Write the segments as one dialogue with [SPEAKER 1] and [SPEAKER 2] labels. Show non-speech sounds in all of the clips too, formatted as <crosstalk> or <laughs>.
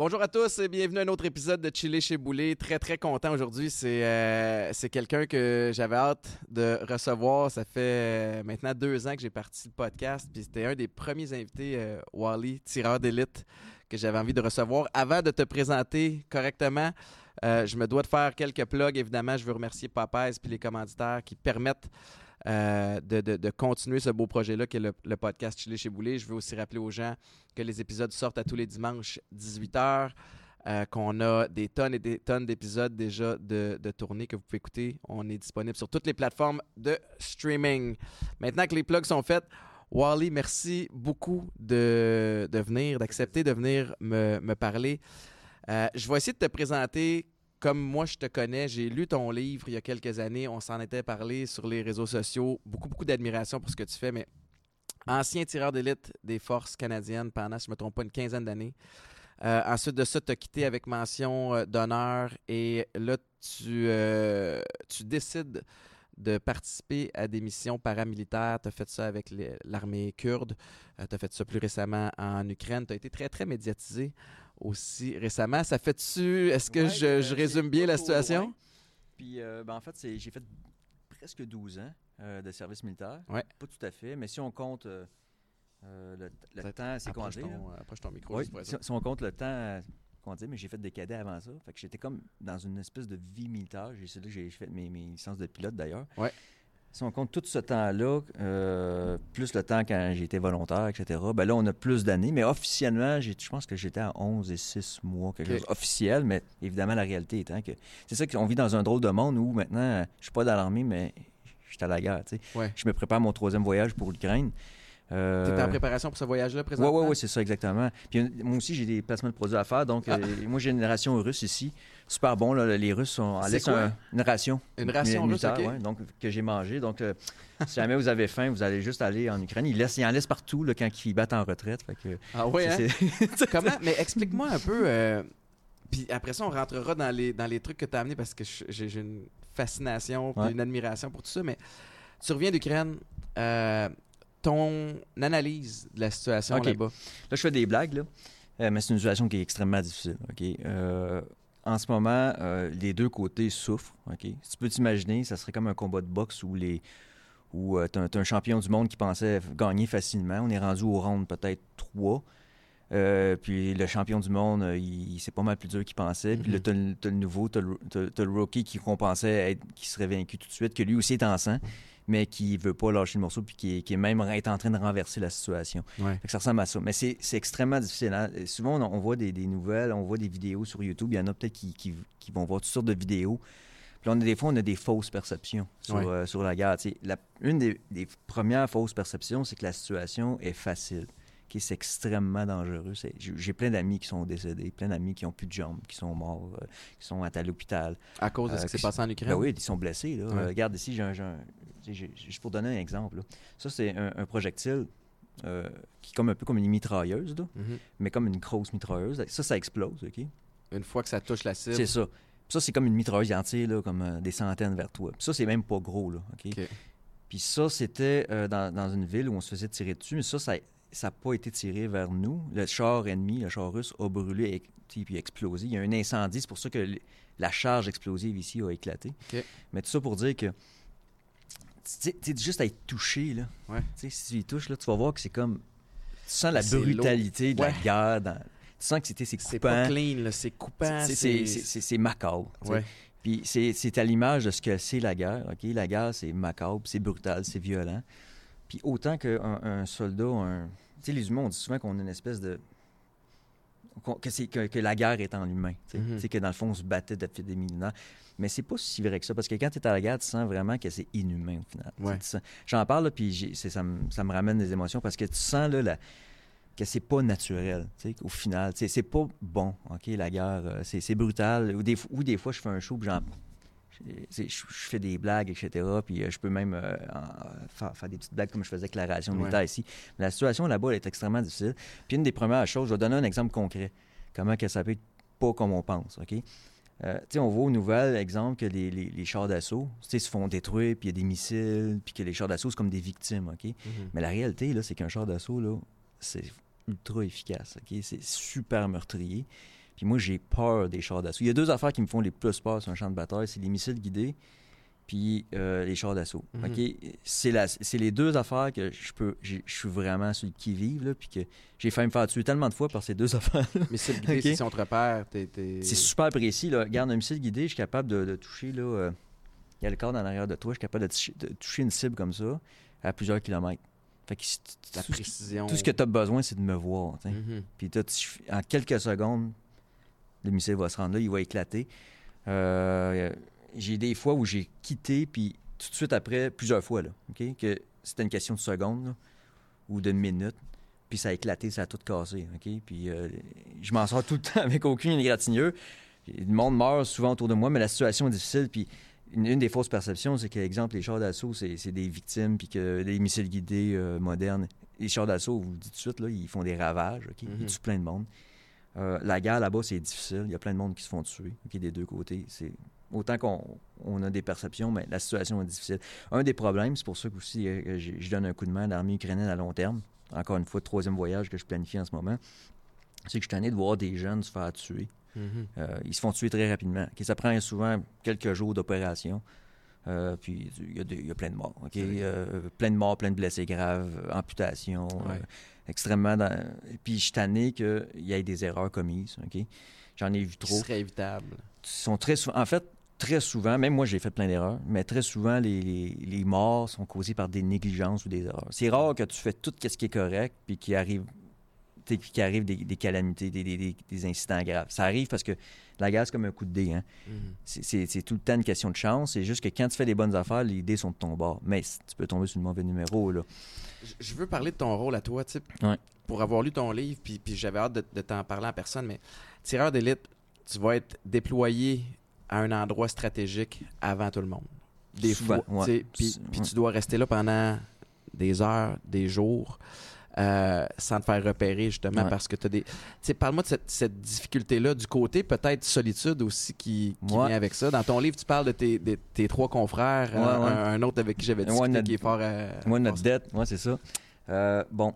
[SPEAKER 1] Bonjour à tous et bienvenue à un autre épisode de Chiller chez Boulet. Très très content aujourd'hui. C'est euh, c'est quelqu'un que j'avais hâte de recevoir. Ça fait euh, maintenant deux ans que j'ai parti le podcast. Puis c'était un des premiers invités, euh, Wally, tireur d'élite, que j'avais envie de recevoir. Avant de te présenter correctement, euh, je me dois de faire quelques plugs. Évidemment, je veux remercier Papaz et les commanditaires qui permettent euh, de, de- continuer ce beau projet-là qui est le, podcast Chiller chez Boulet. Je veux aussi rappeler aux gens que les épisodes sortent à tous les dimanches 18h, qu'on a des tonnes et des tonnes d'épisodes déjà de, de tournée que vous pouvez écouter. On est disponible sur toutes les plateformes de streaming. Maintenant que les plugs sont faits, Wally, merci beaucoup de, de venir, d'accepter de venir me, me parler. Euh, je vais essayer de te présenter comme moi je te connais. J'ai lu ton livre il y a quelques années. On s'en était parlé sur les réseaux sociaux. Beaucoup, beaucoup d'admiration pour ce que tu fais, mais ancien tireur d'élite des forces canadiennes pendant, si je ne me trompe pas, une quinzaine d'années. Euh, ensuite de ça, tu as quitté avec mention euh, d'honneur et là, tu, tu décides de participer à des missions paramilitaires. Tu as fait ça avec l'armée kurde. tu as fait ça plus récemment en Ukraine. Tu as été très, très médiatisé aussi récemment. Ça fait-tu... Est-ce que
[SPEAKER 2] Ouais,
[SPEAKER 1] je,
[SPEAKER 2] euh,
[SPEAKER 1] je résume bien la situation?
[SPEAKER 2] loin. Puis, euh, ben, en fait, j'ai fait presque 12 ans euh, de service militaire.
[SPEAKER 1] Ouais.
[SPEAKER 2] Pas tout à fait, mais si on compte euh, euh, le, temps, c'est
[SPEAKER 1] Approche ton, approche ton micro.
[SPEAKER 2] Oui, si, on compte le temps, euh, qu'on dit, mais j'ai fait des cadets avant ça. Fait que j'étais comme dans une espèce de vie militaire. J'ai- C'est là que j'ai fait mes, mes licences de pilote d'ailleurs.
[SPEAKER 1] Ouais.
[SPEAKER 2] Si on compte tout ce temps-là, euh, plus le temps quand j'étais volontaire, etc., ben là, on a plus d'années. Mais officiellement, je pense que j'étais à 11 et 6 mois, quelque chose officiel. Mais évidemment, la réalité étant que c'est ça qu'on vit dans un drôle de monde où maintenant, je suis pas dans l'armée, mais je suis à la guerre. tu sais.
[SPEAKER 1] Ouais.
[SPEAKER 2] Je me prépare mon troisième voyage pour l'Ukraine. Euh,
[SPEAKER 1] Tu en préparation pour ce voyage-là présentement?
[SPEAKER 2] oui, oui, c'est ça, exactement. Puis euh, moi aussi, j'ai des placements de produits à faire. Donc,
[SPEAKER 1] Ah.
[SPEAKER 2] euh, moi, j'ai une ration russe ici. Super bon, là, les Russes
[SPEAKER 1] C'est
[SPEAKER 2] laisse un- une ration.
[SPEAKER 1] Une ration russe,
[SPEAKER 2] militaire,
[SPEAKER 1] OK.
[SPEAKER 2] ouais, donc, que j'ai mangé. Donc, euh, si jamais vous avez faim, vous allez juste aller en Ukraine. Ils, laissent, ils en laissent partout là, quand ils battent en retraite. Fait que,
[SPEAKER 1] Ah oui, hein? <laughs> Comment? Mais explique-moi un peu. puis après ça, on rentrera dans les, dans les trucs que tu as amenés parce que j'ai une fascination
[SPEAKER 2] Ouais.
[SPEAKER 1] une admiration pour tout ça. Mais tu reviens d'Ukraine. euh, ton analyse de la situation là-bas?
[SPEAKER 2] Là, je fais des blagues, là. Euh, mais c'est une situation qui est extrêmement difficile. OK? Euh, en ce moment, euh, les deux côtés souffrent. OK? Si tu peux t'imaginer, ça serait comme un combat de boxe où les où tu as, un champion du monde qui pensait gagner facilement. On est rendu au round peut-être 3. Puis le champion du monde, euh, il, c'est pas mal plus dur qu'il pensait. Puis là,
[SPEAKER 1] Mhm.
[SPEAKER 2] t'as le, t'as le nouveau, t'as le, rookie qui qu'on pensait être, qui serait vaincu tout de suite, que lui aussi est en sang, mais qui veut pas lâcher le morceau, puis qui est, qui est même est en train de renverser la situation.
[SPEAKER 1] Ouais.
[SPEAKER 2] Fait que ça ressemble à ça. Mais c'est extrêmement difficile. hein. Souvent, on, on voit des, des nouvelles, on voit des vidéos sur YouTube. Il y en a peut-être qui, qui- qui vont voir toutes sortes de vidéos. Puis là, on a des fois, on a des fausses perceptions sur,
[SPEAKER 1] Ouais.
[SPEAKER 2] euh, sur la guerre. La- une des, des premières fausses perceptions, c'est que la situation est facile. C'est extrêmement dangereux. J'ai plein d'amis qui sont décédés, plein d'amis qui ont plus de jambes, qui sont morts, euh, qui sont à l'hôpital.
[SPEAKER 1] À cause de ce
[SPEAKER 2] Euh,
[SPEAKER 1] qui s'est passé en Ukraine?
[SPEAKER 2] Ben oui, ils sont blessés. Là.
[SPEAKER 1] Ouais.
[SPEAKER 2] Euh, regarde ici, j'ai juste pour donner un exemple. là. Ça, c'est un, un projectile euh, qui est comme un peu comme une mitrailleuse, là,
[SPEAKER 1] Mhm.
[SPEAKER 2] mais comme une grosse mitrailleuse. Ça, ça explose, OK?
[SPEAKER 1] Une fois que ça touche la cible?
[SPEAKER 2] C'est ça. Puis ça, c'est comme une mitrailleuse entière, là, comme des centaines vers toi. Puis ça, c'est même pas gros, là, OK? Puis ça, c'était euh, dans, dans une ville où on se faisait tirer dessus, mais ça, ça n'a pas été tiré vers nous. Le char ennemi, le char russe, a brûlé et puis explosé. Il y a un incendie, c'est pour ça que la charge explosive ici a éclaté. Mais tout ça pour dire que, tu sais, juste à être touché, là.
[SPEAKER 1] Ouais.
[SPEAKER 2] Si tu y touches, là, tu vas voir que c'est comme... Tu sens la
[SPEAKER 1] C'est
[SPEAKER 2] brutalité de
[SPEAKER 1] Ouais.
[SPEAKER 2] la guerre. dans- Tu sens que c'était c'est
[SPEAKER 1] C'est
[SPEAKER 2] coupant.
[SPEAKER 1] pas clean, là, c'est coupant.
[SPEAKER 2] C'est- C'est c'est- c'est- c'est macabre.
[SPEAKER 1] Ouais.
[SPEAKER 2] Puis c'est c'est à l'image de ce que c'est la guerre. ok? La guerre, c'est macabre, c'est brutal, c'est violent. Puis autant qu'un un soldat, un... tu sais, les humains, on dit souvent qu'on a une espèce de... Que, c'est- que, que la guerre est en humain. tu sais.
[SPEAKER 1] Mhm.
[SPEAKER 2] Tu sais, que dans le fond, on se battait depuis des millénaires. Mais c'est pas si vrai que ça, parce que quand tu es à la guerre, tu sens vraiment que c'est inhumain au final.
[SPEAKER 1] Ouais.
[SPEAKER 2] J'en parle, là, puis ça, me, ça me ramène des émotions, parce que tu sens là, la- que c'est pas naturel, tu sais, au final. Tu sais, C'est pas bon, OK, la guerre. euh, c'est c'est brutal. Ou des, ou des fois, je fais un show, puis j'en... Je, fais des blagues, etc. Puis euh, je peux même euh, faire, faire des petites blagues comme je faisais avec la ration
[SPEAKER 1] Ouais.
[SPEAKER 2] militaire ici. Mais la situation là-bas, elle est extrêmement difficile. Puis une des premières choses, je vais donner un exemple concret. Comment que ça peut être pas comme on pense, OK? Euh, on voit aux nouvelles, exemple, que les, les- les chars d'assaut, se font détruire, puis il y a des missiles, puis que les chars d'assaut, c'est comme des victimes, OK?
[SPEAKER 1] Mhm.
[SPEAKER 2] Mais la réalité, là, c'est qu'un char d'assaut, là, c'est ultra efficace, OK? C'est super meurtrier. Puis moi, j'ai peur des chars d'assaut. Il y a deux affaires qui me font les plus peur sur un champ de bataille, c'est les missiles guidés puis euh, les chars d'assaut.
[SPEAKER 1] Mhm.
[SPEAKER 2] C'est les deux affaires que je peux je suis vraiment celui qui vive là, puis que j'ai failli me faire tuer tellement de fois par ces deux <laughs> affaires.
[SPEAKER 1] Mais c'est guidé,
[SPEAKER 2] Ok.
[SPEAKER 1] c'est si on te repère, t'es.
[SPEAKER 2] C'est super précis. Là. Regarde, un missile guidé, je suis capable de, de toucher. Là, euh, il y a le cadre en arrière de toi, je suis capable de, toucher- de toucher une cible comme ça à plusieurs kilomètres. Fait que
[SPEAKER 1] La
[SPEAKER 2] tout, ce qui-
[SPEAKER 1] précision.
[SPEAKER 2] tout ce que tu as besoin, c'est de me voir. Puis toi, tu- en quelques secondes, le missile va se rendre là, il va éclater. Euh, j'ai des fois où j'ai quitté, puis tout de suite après, plusieurs fois, là, que c'était une question de secondes là, ou de minutes, puis ça a éclaté, ça a tout cassé. Puis euh, je m'en sors tout le <laughs> temps avec aucune égratignure. Le monde meurt souvent autour de moi, mais la situation est difficile. Puis une, une des fausses perceptions, c'est que, exemple, les chars d'assaut, c'est des victimes, puis que les missiles guidés euh, modernes, les chars d'assaut, vous le dit tout de suite, là, ils font des ravages, OK?
[SPEAKER 1] Mhm.
[SPEAKER 2] Ils tuent plein de monde. Euh, la guerre là-bas, c'est difficile. Il y a plein de monde qui se font tuer, des deux côtés. C'est autant qu'on on a des perceptions, mais la situation est difficile. Un des problèmes, c'est pour ça que aussi euh, que je donne un coup de main à l'armée ukrainienne à long terme. Encore une fois, troisième voyage que je planifie en ce moment. C'est que je suis tanné de voir des jeunes se faire tuer.
[SPEAKER 1] Mhm.
[SPEAKER 2] Euh, ils se font tuer très rapidement. Ça prend souvent quelques jours d'opération. Euh, puis il y, a y plein de morts. Euh, plein de morts, plein de blessés graves, euh, amputations,
[SPEAKER 1] Ouais.
[SPEAKER 2] Extrêmement. dans- Puis je suis tanné qu'il y ait des erreurs commises. OK? J'en ai vu trop.
[SPEAKER 1] serait évitable.
[SPEAKER 2] Sont très En fait, très souvent, même moi j'ai fait plein d'erreurs, mais très souvent les, les- les morts sont causées par des négligences ou des erreurs. C'est rare que tu fais tout ce qui est correct puis qu'il arrive, puis qu'il arrive des, des calamités, des, des- des- des incidents graves. Ça arrive parce que la guerre c'est comme un coup de dé. Hein?
[SPEAKER 1] Mhm.
[SPEAKER 2] C'est- tout le temps une question de chance. C'est juste que quand tu fais les bonnes affaires, les dés sont de ton bord. Mais tu peux tomber sur le mauvais numéro. Là.
[SPEAKER 1] Je- veux parler de ton rôle à toi.
[SPEAKER 2] Ouais.
[SPEAKER 1] Pour avoir lu ton livre, puis, puis j'avais hâte de, de t'en parler en personne, mais tireur d'élite, tu vas être déployé à un endroit stratégique avant tout le monde. Des
[SPEAKER 2] Souvent,
[SPEAKER 1] fois. Puis,
[SPEAKER 2] ouais.
[SPEAKER 1] tu dois rester là pendant des heures, des jours, euh, sans te faire repérer, justement,
[SPEAKER 2] Ouais.
[SPEAKER 1] parce que tu as des. Tu sais, parle-moi de cette, cette difficulté-là, du côté peut-être solitude aussi qui, qui
[SPEAKER 2] Ouais.
[SPEAKER 1] vient avec ça. Dans ton livre, tu parles de tes, de tes trois confrères,
[SPEAKER 2] Ouais,
[SPEAKER 1] un, autre avec qui j'avais discuté
[SPEAKER 2] notre-
[SPEAKER 1] qui est fort à.
[SPEAKER 2] Moi, notre dette, moi, c'est ça. Euh, bon,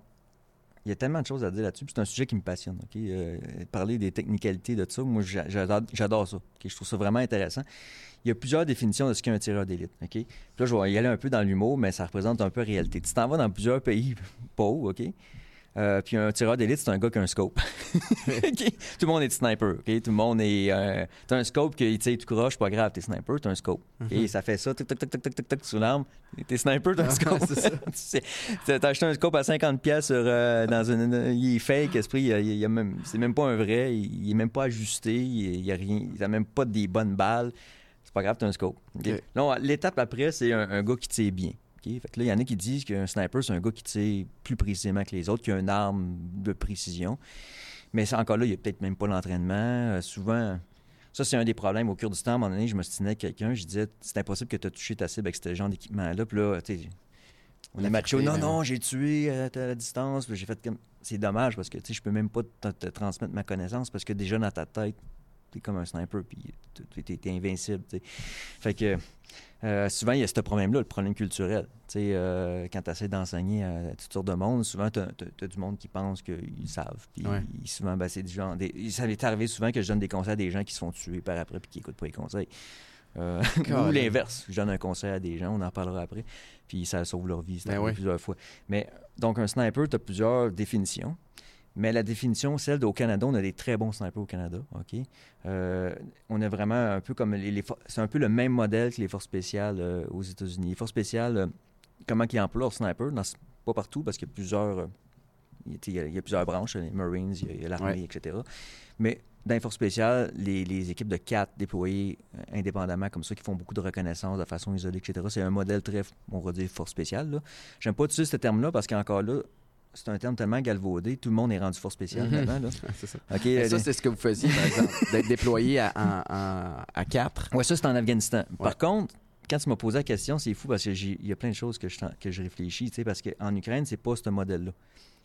[SPEAKER 2] il y a tellement de choses à dire là-dessus. puis C'est un sujet qui me passionne. ok? Euh, parler des technicalités de ça, moi, j'a- j'adore, j'adore ça. ok? Je trouve ça vraiment intéressant. Il y a plusieurs définitions de ce qu'est un tireur d'élite. ok? Puis là, je vais y aller un peu dans l'humour, mais ça représente un peu la réalité. Tu t'en vas dans plusieurs pays <laughs> pauvres, OK? Euh, puis un tireur d'élite, c'est un gars qui a un scope. <laughs> <laughs> Tout le monde est sniper. Tout le monde est. Euh, t'as un scope que tu croches, pas grave, t'es sniper, t'as un scope. OK?
[SPEAKER 1] Mhm.
[SPEAKER 2] Ça fait ça, tic, tic, tic, tic, tic, tic, tic, sur l'arme. T'es sniper, t'as un scope. t'as acheté un scope à 50$ pièces sur, euh, dans une. Il est fake, esprit. Il, y a- il y a même, c'est même pas un vrai. Il, il est même pas ajusté. Il, il a rien. Il a même pas des bonnes balles. C'est pas grave, t'as un scope. L'étape après, c'est un, un gars qui tire bien. Fait que là, il y en a qui disent qu'un sniper, c'est un gars qui tire plus précisément que les autres, qui a une arme de précision. Mais ça, encore là, il n'y a peut-être même pas l'entraînement. Euh, souvent, ça, c'est un des problèmes. Au cours du temps, à un moment donné, je me stinais avec quelqu'un, je disais, c'est impossible que tu aies touché ta cible avec ce genre d'équipement-là. Puis là, tu sais, on est macho. Non, non, j'ai tué à, la distance. J'ai fait comme. C'est dommage parce que, tu sais, je peux même pas te, te transmettre ma connaissance parce que déjà dans ta tête, t'es comme un sniper, puis t'es- t'es invincible. Fait que. euh, souvent, il y a ce problème-là, le problème culturel. Euh, quand tu essaies d'enseigner à toutes sortes de monde, souvent, tu as, du monde qui pense qu'ils savent. Puis
[SPEAKER 1] Ouais.
[SPEAKER 2] souvent, ben, c'est du genre. Des, ça m'est arrivé souvent que je donne des conseils à des gens qui se font tuer par après puis qui n'écoutent pas les conseils. Euh, <laughs> ou l'inverse. Je donne un conseil à des gens, on en parlera après, puis ça sauve leur vie.
[SPEAKER 1] Ben ouais.
[SPEAKER 2] plusieurs fois. Mais donc, un sniper, tu as plusieurs définitions. Mais la définition, celle au Canada, on a des très bons snipers au Canada. OK? Euh, on a vraiment un peu comme les, c'est un peu le même modèle que les forces spéciales euh, aux États-Unis. Les forces spéciales, euh, comment ils emploient leurs snipers, dans- pas partout parce qu'il y a plusieurs, il y a- il y a, plusieurs branches, les Marines, il y a, l'armée,
[SPEAKER 1] Ouais.
[SPEAKER 2] etc. Mais dans les forces spéciales, les, les équipes de quatre déployées indépendamment comme ça, qui font beaucoup de reconnaissance de façon isolée, etc. C'est un modèle très, on va dire, force spéciale. J'aime pas utiliser ce terme-là parce qu'encore là, c'est un terme tellement galvaudé, tout le monde est rendu force spéciale
[SPEAKER 1] Mhm.
[SPEAKER 2] Là. <laughs>
[SPEAKER 1] c'est ça.
[SPEAKER 2] OK,
[SPEAKER 1] Mais
[SPEAKER 2] euh,
[SPEAKER 1] ça, c'est ce que vous faisiez, par exemple, d'être déployé à, à quatre.
[SPEAKER 2] Ouais, ça, c'est en Afghanistan.
[SPEAKER 1] Ouais.
[SPEAKER 2] Par contre, quand tu m'as posé la question, c'est fou parce qu'il y a plein de choses que je, que je réfléchis, tu sais, parce qu'en Ukraine, c'est pas ce modèle-là.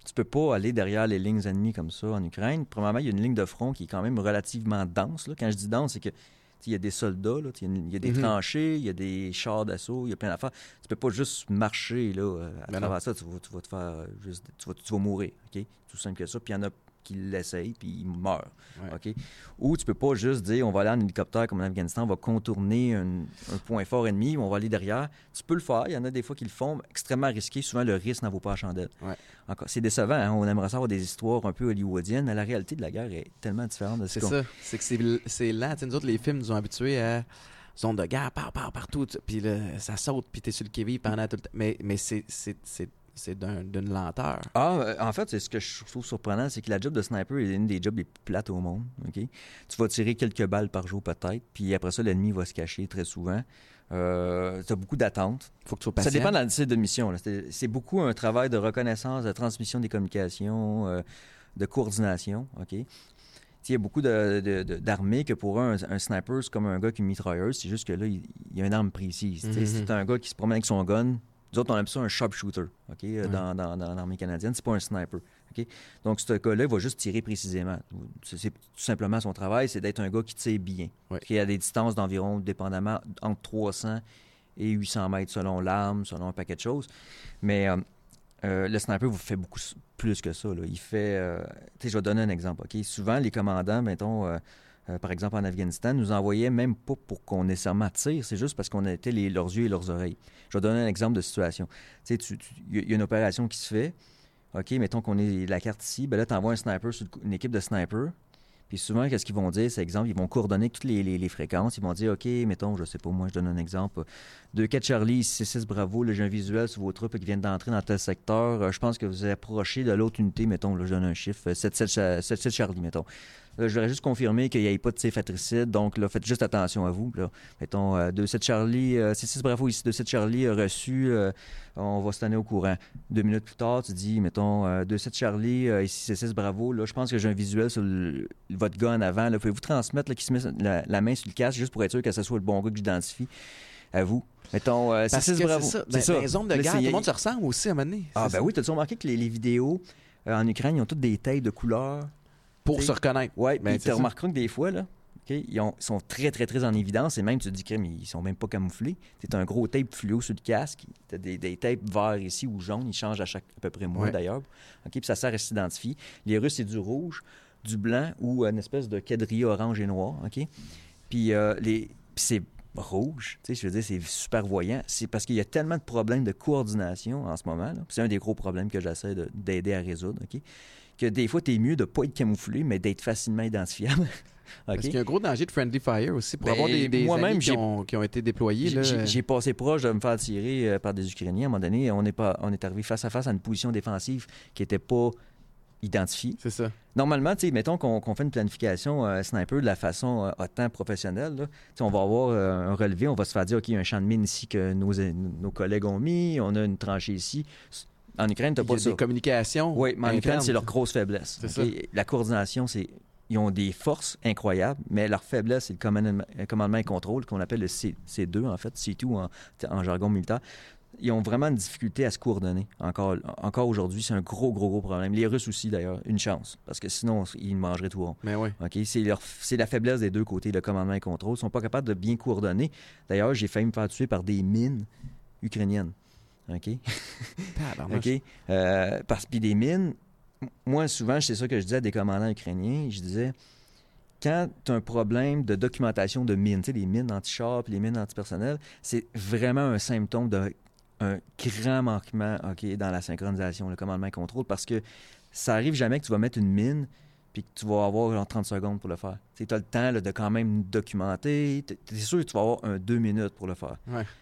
[SPEAKER 2] Tu peux pas aller derrière les lignes ennemies comme ça en Ukraine. Premièrement, il y a une ligne de front qui est quand même relativement dense. Là. Quand je dis dense, c'est que il y a des soldats, il y, a des mhm. tranchées, il y a des chars d'assaut, il y a plein d'affaires. Tu peux pas juste marcher là, à ben travers ça, tu vas, tu vas, te faire juste, tu vas, tu vas mourir, ok? Tout simple que ça. Puis il y en a qui l'essayent, puis il meurt. OK? Ou tu peux pas juste dire on va aller en hélicoptère comme en Afghanistan, on va contourner un, point fort ennemi, on va aller derrière. Tu peux le faire. Il y en a des fois qui le font, extrêmement risqué. Souvent, le risque n'en vaut pas la chandelle. C'est décevant. Hein? On aimerait savoir des histoires un peu hollywoodiennes, mais la réalité de la guerre est tellement différente de ce
[SPEAKER 1] C'est ça. C'est que c'est lent. nous autres, les films nous ont habitués à zone de guerre, par, par, partout. Puis ça saute, puis tu es sur le qui pendant tout le temps. Mais, mais c'est c'est d'une lenteur.
[SPEAKER 2] Ah, euh, en fait, c'est ce que je trouve surprenant, c'est que la job de sniper est une des jobs les plus plates au monde. Ok, Tu vas tirer quelques balles par jour peut-être, puis après ça, l'ennemi va se cacher très souvent. Euh, tu as beaucoup d'attentes.
[SPEAKER 1] Faut que tu sois patient.
[SPEAKER 2] Ça dépend de la de mission. C'est beaucoup un travail de reconnaissance, de transmission des communications, euh, de coordination. OK? Il y a beaucoup d'armées que pour un, un sniper, c'est comme un gars qui est mitrailleuse. C'est juste que là, il, y a une arme précise. Mm-hmm. C'est un gars qui se promène avec son gun, nous autres, on appelle ça un sharpshooter OK, euh, dans, dans, dans l'armée canadienne. C'est pas un sniper. Donc, ce gars-là, il va juste tirer précisément. C'est tout simplement son travail, c'est d'être un gars qui tire bien. Qui a des distances d'environ, dépendamment, entre 300 et 800 mètres selon l'arme, selon un paquet de choses. Mais euh, euh, le sniper vous fait beaucoup plus que ça. Là. Il fait. tu sais, je vais donner un exemple. OK? Souvent, les commandants, mettons euh, par exemple en Afghanistan, nous envoyaient même pas pour qu'on nécessairement tire, c'est juste parce qu'on était leurs yeux et leurs oreilles. Je vais donner un exemple de situation. Tu sais, il y a une opération qui se fait. OK, mettons qu'on est la carte ici, ben là, tu envoies un sniper sur une équipe de snipers. Puis souvent, qu'est-ce qu'ils vont dire? C'est exemple, ils vont coordonner toutes les, fréquences. Ils vont dire, OK, mettons, je sais pas, moi, je donne un exemple. 2-4 Charlie, 6-6 Bravo, j'ai un visuel sur vos troupes qui viennent d'entrer dans tel secteur. Euh, je pense que vous êtes approché de l'autre unité, mettons, là, je donne un chiffre, 7-7 Charlie, mettons. Là, je voudrais juste confirmer qu'il n'y ait pas de tiffatricide. Donc, là, faites juste attention à vous. Là. Mettons, 2-7 euh, Charlie, euh, c'est 6 bravo ici, 2-7 Charlie a reçu, euh, on va se tenir au courant. Deux minutes plus tard, tu dis, mettons, 2-7 Charlie, ici c'est 6 bravo. Là, je pense que j'ai un visuel sur votre gars en avant. Pouvez-vous transmettre qui se met la, main sur le casque juste pour être sûr que ce soit le bon gars que j'identifie à vous? Mettons, c'est 6 bravo.
[SPEAKER 1] C'est ça. Ben, ça. Les zones de guerre, tout le monde se ressemble aussi à un moment donné.
[SPEAKER 2] Ah, ben oui, tu as remarqué que les, les vidéos en Ukraine, ils ont toutes des tailles de couleurs?
[SPEAKER 1] Pour se reconnaître.
[SPEAKER 2] Oui, mais tu remarqueras que des fois, là, ils, sont très, très, très en évidence. Et même, tu te dis qu'ils ils sont même pas camouflés. Tu as un gros tape fluo sur le casque. Tu as des, des tapes verts ici ou jaunes. Ils changent à chaque à peu près mois, d'ailleurs. OK, puis ça sert à s'identifier. Les Russes, c'est du rouge, du blanc ou une espèce de quadrille orange et noir. OK? Puis, euh, les... c'est rouge, tu sais, je veux dire, c'est super voyant. C'est parce qu'il y a tellement de problèmes de coordination en ce moment. C'est un des gros problèmes que j'essaie d'aider à résoudre. OK? Que des fois, tu es mieux de ne pas être camouflé, mais d'être facilement identifiable. <laughs>
[SPEAKER 1] Parce qu'il y a un gros danger de friendly fire aussi pour ben, avoir des, des moi-même qui ont, qui ont, été déployés.
[SPEAKER 2] J'ai passé proche de me faire tirer euh, par des Ukrainiens. À un moment donné, on est, pas, on est arrivé face à face à une position défensive qui n'était pas identifiée.
[SPEAKER 1] C'est ça.
[SPEAKER 2] Normalement, mettons qu'on fait une planification euh, sniper de la façon euh, autant professionnelle. Là. On va avoir un relevé, on va se faire dire, OK, il y a un champ de mine ici que nos, nos collègues ont mis, on a une tranchée ici en Ukraine, tu n'as pas ça.
[SPEAKER 1] des communications.
[SPEAKER 2] Oui, mais en Ukraine, c'est leur grosse faiblesse. La coordination, c'est. Ils ont des forces incroyables, mais leur faiblesse, c'est le commandement, et contrôle, qu'on appelle le C, 2 en fait, C2 en, jargon militaire. Ils ont vraiment une difficulté à se coordonner. Encore, encore aujourd'hui, c'est un gros, gros, gros problème. Les Russes aussi, d'ailleurs, une chance, parce que sinon, ils mangeraient tout rond.
[SPEAKER 1] Mais oui.
[SPEAKER 2] OK? C'est la faiblesse des deux côtés, le commandement et contrôle. Ils sont pas capables de bien coordonner. D'ailleurs, j'ai failli me faire tuer par des mines ukrainiennes. OK? <laughs> OK? Euh, parce que des mines, moi, souvent, c'est ça que je disais à des commandants ukrainiens. Je disais, quand tu as un problème de documentation de mines, tu sais, les mines anti-char les mines antipersonnelles, c'est vraiment un symptôme d'un grand manquement OK, dans la synchronisation, le commandement et contrôle, parce que ça arrive jamais que tu vas mettre une mine puis que tu vas avoir genre 30 secondes pour le faire. Tu as le temps de quand même documenter. Tu es sûr que tu vas avoir un deux minutes pour le faire.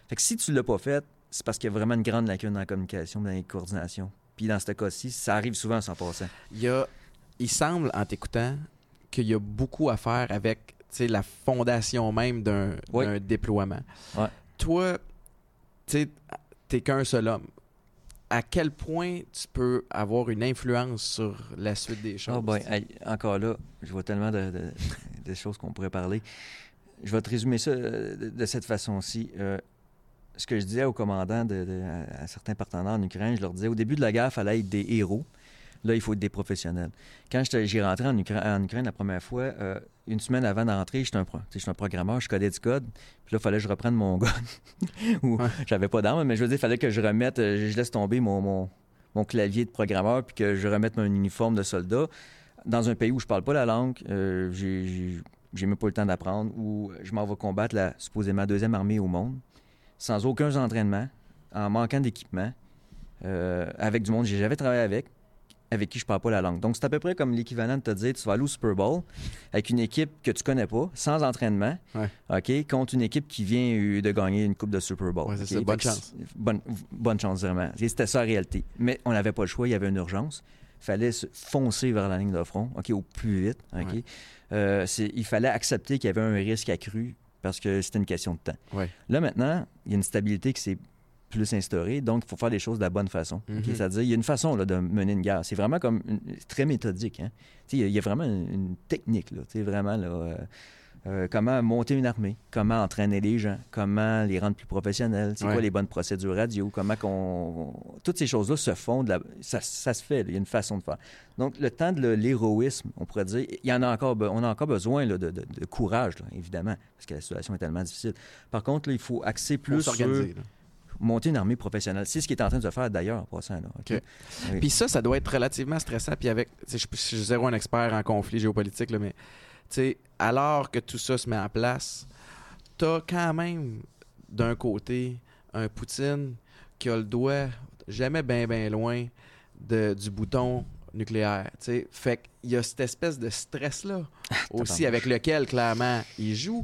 [SPEAKER 2] Fait que si tu l'as pas fait, c'est parce qu'il y a vraiment une grande lacune dans la communication, dans la coordination. Puis dans ce cas-ci, ça arrive souvent sans passer.
[SPEAKER 1] Il, y a, il semble, en t'écoutant, qu'il y a beaucoup à faire avec la fondation même d'un déploiement. Toi, tu n'es qu'un seul homme. À quel point tu peux avoir une influence sur la suite des choses?
[SPEAKER 2] Oh ben, encore là, je vois tellement de, choses qu'on pourrait parler. Je vais te résumer ça euh, de, cette façon-ci. Euh, ce que je disais aux commandants, de, de- à, à certains partenaires en Ukraine, je leur disais, au début de la guerre, il fallait être des héros. Là, il faut être des professionnels. Quand j'ai rentré en, Ukra- en Ukraine la première fois, euh, une semaine avant d'entrer, j'étais un, pro- un programmeur, je codais du code. Puis là, il fallait que je reprenne mon <laughs> gun. Ou
[SPEAKER 1] Ouais.
[SPEAKER 2] j'avais pas d'arme, mais je veux dire, il fallait que je remette, euh, je laisse tomber mon, mon, mon clavier de programmeur, puis que je remette mon uniforme de soldat dans un pays où je parle pas la langue. euh, j'ai- même pas le temps d'apprendre, où je m'en vais combattre la supposément deuxième armée au monde, sans aucun entraînement, en manquant d'équipement, euh, avec du monde que j'ai jamais travaillé avec, avec qui je parle pas la langue. Donc, c'est à peu près comme l'équivalent de te dire, tu vas aller au Super Bowl avec une équipe que tu connais pas, sans entraînement,
[SPEAKER 1] Ouais.
[SPEAKER 2] OK, contre une équipe qui vient euh, de gagner une coupe de Super Bowl.
[SPEAKER 1] Ouais, Bonne chance.
[SPEAKER 2] Bonne, bonne chance, vraiment. C'était ça la réalité. Mais on n'avait pas le choix, il y avait une urgence. Il fallait se foncer vers la ligne de front, OK, au plus vite. OK?
[SPEAKER 1] Ouais.
[SPEAKER 2] Euh, il fallait accepter qu'il y avait un risque accru parce que c'était une question de temps.
[SPEAKER 1] Ouais.
[SPEAKER 2] Là, maintenant, il y a une stabilité qui s'est plus instaurée, donc il faut faire les choses de la bonne façon.
[SPEAKER 1] Mhm.
[SPEAKER 2] C'est-à-dire, il y a une façon là, de mener une guerre. C'est vraiment comme une- très méthodique. Hein? Il y, a- il y a vraiment une, technique, là, vraiment, là, euh, euh, comment monter une armée, comment entraîner les gens, comment les rendre plus professionnels, c'est
[SPEAKER 1] Ouais.
[SPEAKER 2] quoi les bonnes procédures radio, comment qu'on... Toutes ces choses-là se font, de la... ça, ça se fait, là, il y a une façon de faire. Donc, le temps de l'héroïsme, on pourrait dire, il y en a encore, on a encore besoin là, de, de- de courage, là, évidemment, parce que la situation est tellement difficile. Par contre, là, il faut axer plus sur monter une armée professionnelle. C'est ce qu'il est en train de se faire d'ailleurs, en passant. Là. Oui.
[SPEAKER 1] Puis ça, ça doit être relativement stressant. Puis avec, je je suis zéro un expert en conflit géopolitique, là, mais sais, alors que tout ça se met en place, t'as quand même d'un côté un Poutine qui a le doigt jamais bien bien loin de- du bouton nucléaire. tu sais. Fait qu'il y a cette espèce de stress-là <laughs> aussi avec lequel clairement il joue.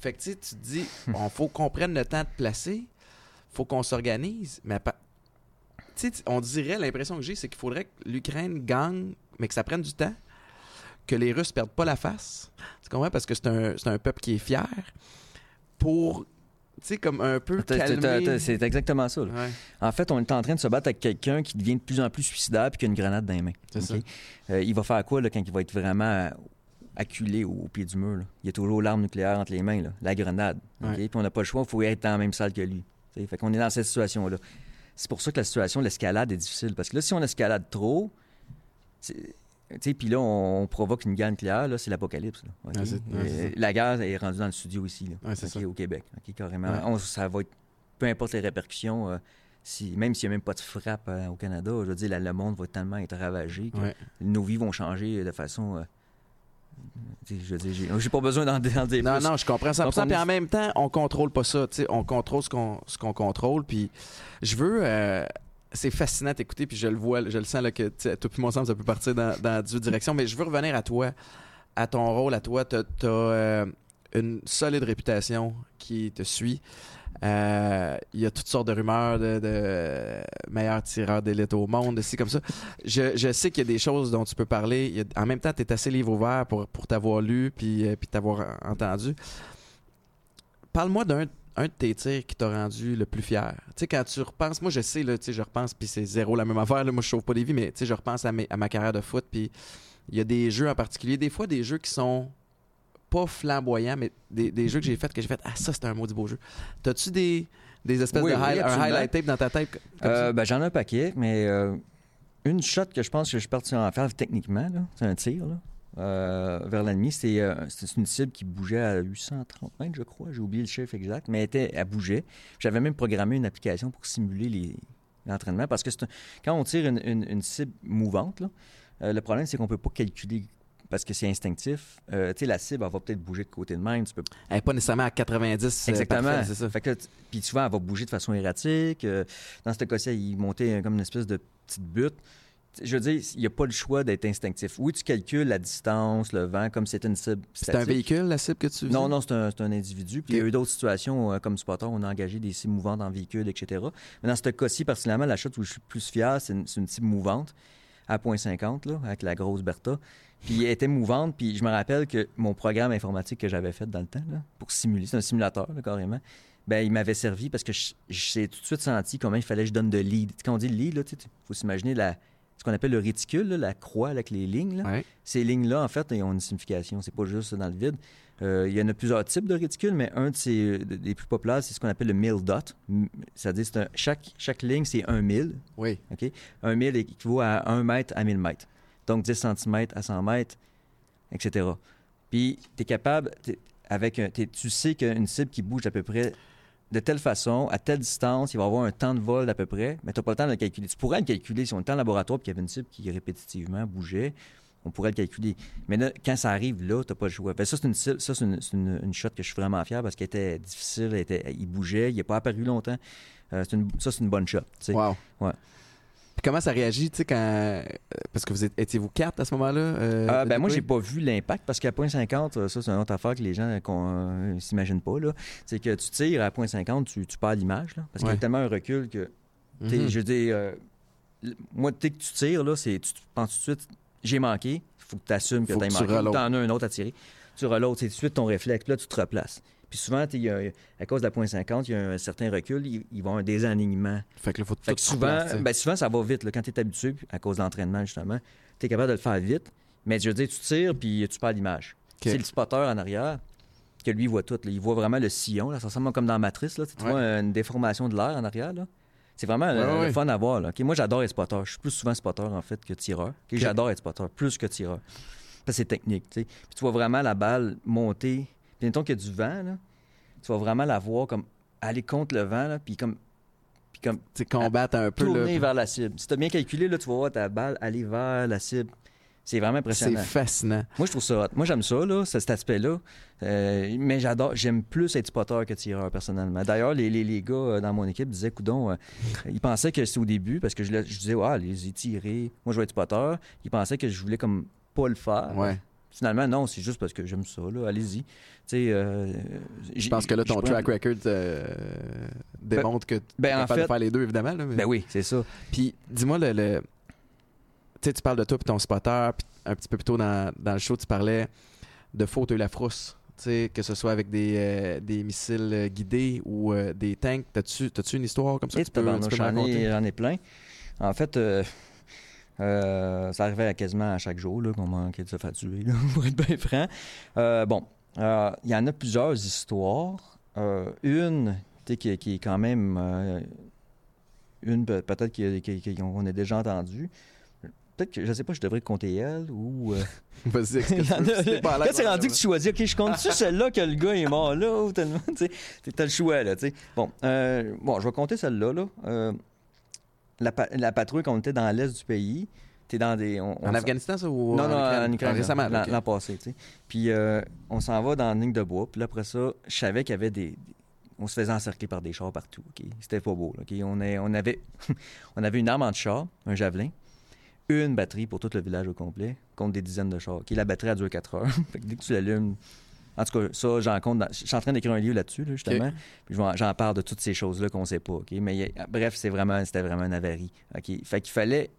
[SPEAKER 1] Fait que tu te dis, <laughs> on faut qu'on prenne le temps de placer, faut qu'on s'organise, mais tu- on dirait, l'impression que j'ai, c'est qu'il faudrait que l'Ukraine gagne, mais que ça prenne du temps, que les Russes perdent pas la face. Tu comprends? Parce que c'est un, un peuple qui est fier pour, tu sais, comme un peu calmer...
[SPEAKER 2] C'est exactement ça.
[SPEAKER 1] Ouais,
[SPEAKER 2] En fait, on est en train de se battre avec quelqu'un qui devient de plus en plus suicidaire puis qui a une grenade dans les mains.
[SPEAKER 1] c'est
[SPEAKER 2] OK?
[SPEAKER 1] ça.
[SPEAKER 2] Euh, il va faire quoi là, quand il va être vraiment acculé au, au pied du mur? là? Il y a toujours l'arme nucléaire entre les mains, là, la grenade.
[SPEAKER 1] Ouais.
[SPEAKER 2] Puis on n'a pas le choix, il faut être dans la même salle que lui. Tu sais, Fait qu'on est dans cette situation-là. C'est pour ça que la situation, l'escalade est difficile. Parce que là, si on escalade trop, puis là, on, on provoque une guerre nucléaire, là, c'est l'apocalypse. là,
[SPEAKER 1] c'est
[SPEAKER 2] Euh, la guerre est rendue dans le studio ici, là,
[SPEAKER 1] Ouais, c'est
[SPEAKER 2] OK,
[SPEAKER 1] ça.
[SPEAKER 2] au Québec, carrément. On- ça va être, peu importe les répercussions, euh, si, même s'il n'y a même pas de frappe euh, au Canada, je veux dire, le monde va tellement être ravagé que
[SPEAKER 1] Ouais.
[SPEAKER 2] nos vies vont changer de façon... euh, je veux j'ai- pas besoin d'en dire
[SPEAKER 1] Non,
[SPEAKER 2] plus.
[SPEAKER 1] non, je comprends ça. Puis en même temps, on contrôle pas ça. On contrôle ce qu'on ce qu'on contrôle. Puis je veux. euh, c'est fascinant d'écouter, puis je le vois, je le sens là, que puis moi ensemble, ça peut partir dans, dans deux directions. Mais je veux revenir à toi, à ton rôle, à toi. Tu as, une solide réputation qui te suit. Euh, Il y a toutes sortes de rumeurs de, de meilleur tireur d'élite au monde, ici comme ça. Je, sais qu'il y a des choses dont tu peux parler. En même temps, tu es assez livre ouvert pour, pour t'avoir lu puis, euh, puis t'avoir entendu. Parle-moi d'un un de tes tirs qui t'a rendu le plus fier. Tu sais, quand tu repenses, moi je sais, là, tu sais, je repense, puis c'est zéro la même affaire, là, moi je sauve pas des vies, mais tu sais, je repense à, mes- à ma carrière de foot, puis il y a des jeux en particulier, des fois des jeux qui sont pas flamboyants, mais des, des jeux que j'ai fait, que j'ai fait, ah ça c'est un maudit beau jeu. T'as-tu des, des espèces
[SPEAKER 2] Oui,
[SPEAKER 1] de
[SPEAKER 2] oui,
[SPEAKER 1] high- un highlight tape dans ta tête?
[SPEAKER 2] Euh, ben, J'en ai un paquet, mais euh, une shot que je pense que je suis parti en faire techniquement, c'est un tir là, euh, vers l'ennemi. C'est euh, c'est une cible qui bougeait à 830 mètres, je crois. J'ai oublié le chiffre exact, mais elle, était, elle bougeait. J'avais même programmé une application pour simuler l'entraînement parce que un- quand on tire une, une- une cible mouvante, là, euh, le problème c'est qu'on peut pas calculer parce que c'est instinctif. Tu sais, la cible, elle va peut-être bouger de côté de même. Tu peux
[SPEAKER 1] Elle est pas nécessairement à 90. euh,
[SPEAKER 2] Exactement.
[SPEAKER 1] c'est ça.
[SPEAKER 2] Fait que, puis souvent, elle va bouger de façon erratique. Dans ce cas-ci, il montait comme une espèce de petite butte. Je veux dire, il n'y a pas le choix d'être instinctif. Oui, tu calcules la distance, le vent, comme c'est une cible.
[SPEAKER 1] C'est un véhicule, la cible que tu
[SPEAKER 2] Non,
[SPEAKER 1] visais?
[SPEAKER 2] non, c'est un, c'est un individu. Puis il y a eu d'autres situations, euh, comme spotter, on a engagé des cibles mouvantes en véhicule, etc. Mais dans ce cas-ci, particulièrement, la shot où je suis plus fier, c'est une, cible mouvante à 0.50, là, avec la grosse Bertha. Puis elle était mouvante, puis je me rappelle que mon programme informatique que j'avais fait dans le temps, là, pour simuler, c'est un simulateur, là, carrément, ben, il m'avait servi parce que j'ai tout de suite senti comment il fallait que je donne de lead. Quand on dit lead, tu- faut s'imaginer la. Ce qu'on appelle le réticule, là, la croix avec les lignes. là.
[SPEAKER 1] Ouais.
[SPEAKER 2] Ces lignes-là, en fait, ont une signification. C'est pas juste dans le vide. Euh, il y en a plusieurs types de réticules, mais un de ces, des plus populaires, c'est ce qu'on appelle le mill dot. C'est-à-dire, c'est chaque, chaque ligne, c'est un mille.
[SPEAKER 1] Oui.
[SPEAKER 2] OK? Un mille équivaut à 1 mètre à 1000 mètres. Donc 10 cm à 100 mètres, etc. Puis tu es capable, avec un- tu sais qu'une cible qui bouge à peu près de telle façon, à telle distance, il va avoir un temps de vol d'à peu près, mais tu n'as pas le temps de le calculer. Tu pourrais le calculer si on était en laboratoire et qu'il y avait une cible qui répétitivement bougeait. On pourrait le calculer. Mais là, quand ça arrive là, tu n'as pas le choix. Fait que ça, c'est une, cible- ça, c'est une, c'est une- une shot que je suis vraiment fier parce qu'elle était difficile. elle était- il bougeait, il n'est pas apparu longtemps. Euh, c'est une- ça, c'est une bonne shot.
[SPEAKER 1] Wow.
[SPEAKER 2] Ouais.
[SPEAKER 1] Comment ça réagit, tu sais, quand. euh, Parce que vous étiez-vous quatre à ce moment-là? euh,
[SPEAKER 2] Ah, ben moi, j'ai pas vu l'impact parce qu'à point 50, euh, ça, c'est une autre affaire que les gens ne s'imaginent pas. là. C'est que tu tires à point 50, tu, tu perds l'image. là, Parce qu'il y
[SPEAKER 1] Ouais.
[SPEAKER 2] a tellement un recul que.
[SPEAKER 1] Mhm.
[SPEAKER 2] Je veux dire, euh, moi, dès que tu tires, là, c'est, tu penses tout de suite, j'ai manqué, il faut que tu assumes que tu as
[SPEAKER 1] que tu
[SPEAKER 2] manqué. Tu en as un autre à tirer. Tu reloads, c'est tout de suite ton réflexe, là, tu te replaces. Puis souvent, y a- à cause de la point 50, il y a un certain recul, il, il va y avoir un désalignement.
[SPEAKER 1] Fait que là, faut
[SPEAKER 2] Fait
[SPEAKER 1] tout
[SPEAKER 2] que souvent, ben souvent, ça va vite. là. quand tu es habitué, à cause de l'entraînement, justement, tu es capable de le faire vite. Mais je veux dire, tu tires, puis tu perds l'image. C'est le spotter en arrière que lui, il voit tout. là. Il voit vraiment le sillon. Là. Ça ressemble comme dans Matrice. Là. Tu
[SPEAKER 1] Ouais.
[SPEAKER 2] vois une déformation de l'air en arrière. Là. C'est vraiment euh,
[SPEAKER 1] Ouais,
[SPEAKER 2] le
[SPEAKER 1] ouais.
[SPEAKER 2] fun à voir. Là. Moi, j'adore être spotter. Je suis plus souvent spotter, en fait, que tireur. J'adore être spotter, plus que tireur. Ça, c'est technique. Puis tu vois vraiment la balle monter. Puis mettons qu'il y a du vent, là, tu vas vraiment la voir comme aller contre le vent, là, puis comme, puis comme
[SPEAKER 1] Tu combattre un peu.
[SPEAKER 2] tourner
[SPEAKER 1] Là,
[SPEAKER 2] vers la cible. Si tu as bien calculé, là, tu vas voir ta balle aller vers la cible. C'est vraiment
[SPEAKER 1] c'est
[SPEAKER 2] impressionnant.
[SPEAKER 1] fascinant.
[SPEAKER 2] Moi, je trouve ça hot. Moi, j'aime ça, là, ce- cet aspect-là. Euh, mais j'adore, j'aime plus être spotter que tireur, personnellement. D'ailleurs, les, les, les gars euh, dans mon équipe disaient, coudon, euh, ils pensaient que c'était au début, parce que je, je disais, ouais, allez-y, tirez. Moi, je vais être spotter. Ils pensaient que je voulais comme pas le faire.
[SPEAKER 1] Ouais.
[SPEAKER 2] Finalement, non, c'est juste parce que j'aime ça, là. Allez-y. Euh,
[SPEAKER 1] Je pense que là, ton track record euh, démontre que tu
[SPEAKER 2] Ben, en fait,
[SPEAKER 1] de faire les deux, évidemment. Là, mais-
[SPEAKER 2] ben oui, c'est ça.
[SPEAKER 1] Puis, dis-moi, le, le- tu sais, tu parles de toi puis ton spotter, puis un petit peu plus tôt dans, dans le show, tu parlais de faux, tu eu la frousse. Que ce soit avec des, euh, des missiles guidés ou euh, des tanks. T'as-tu t'as-tu une histoire comme ça
[SPEAKER 2] Et
[SPEAKER 1] que tu peux, tu peux
[SPEAKER 2] j'en ai, j'en ai plein. En fait, euh, ça arrivait à quasiment à chaque jour là, qu'on manquait de se faire tuer, là, <laughs> pour être bien franc. Euh, bon, euh, il y en a plusieurs histoires. Une tu sais, qui, qui est quand même... une pe- peut-être qu'on a déjà entendue. Peut-être que, je sais pas, je devrais compter elle ou... euh, <laughs>
[SPEAKER 1] Vas-y, <laughs>
[SPEAKER 2] a-
[SPEAKER 1] si t'es pas à l'aise,
[SPEAKER 2] Quand c'est rendu que tu choisis, OK, je compte-tu celle-là que le gars est mort là ou tellement, t'as le choix, là, tu sais. Bon, euh, bon, je vais compter celle-là, là. Euh, la, la patrouille qu'on était dans l'est du pays, t'es dans des... on- on
[SPEAKER 1] En Afghanistan, ça, ou
[SPEAKER 2] non, non,
[SPEAKER 1] Ukraine?
[SPEAKER 2] en Ukraine,
[SPEAKER 1] Ah, récemment,
[SPEAKER 2] l'an passé, tu sais. Puis euh, on s'en va dans la ligne de bois, puis là, après ça, je savais qu'il y avait des... On se faisait encercler par des chars partout, OK? C'était pas beau, là? On, est- on, avait... <laughs> on avait une arme anti-char, un javelin, une batterie pour tout le village au complet, contre des dizaines de chars. La batterie, elle dure 4 heures. <laughs> Fait que dès que tu l'allumes... En tout cas, ça, j'en compte. dans- Je suis en train d'écrire un livre là-dessus, là, justement. Puis vais en- j'en parle de toutes ces choses-là qu'on sait pas, OK? Mais a- bref, c'est vraiment, c'était vraiment une avarie, OK? Fait qu'il fallait,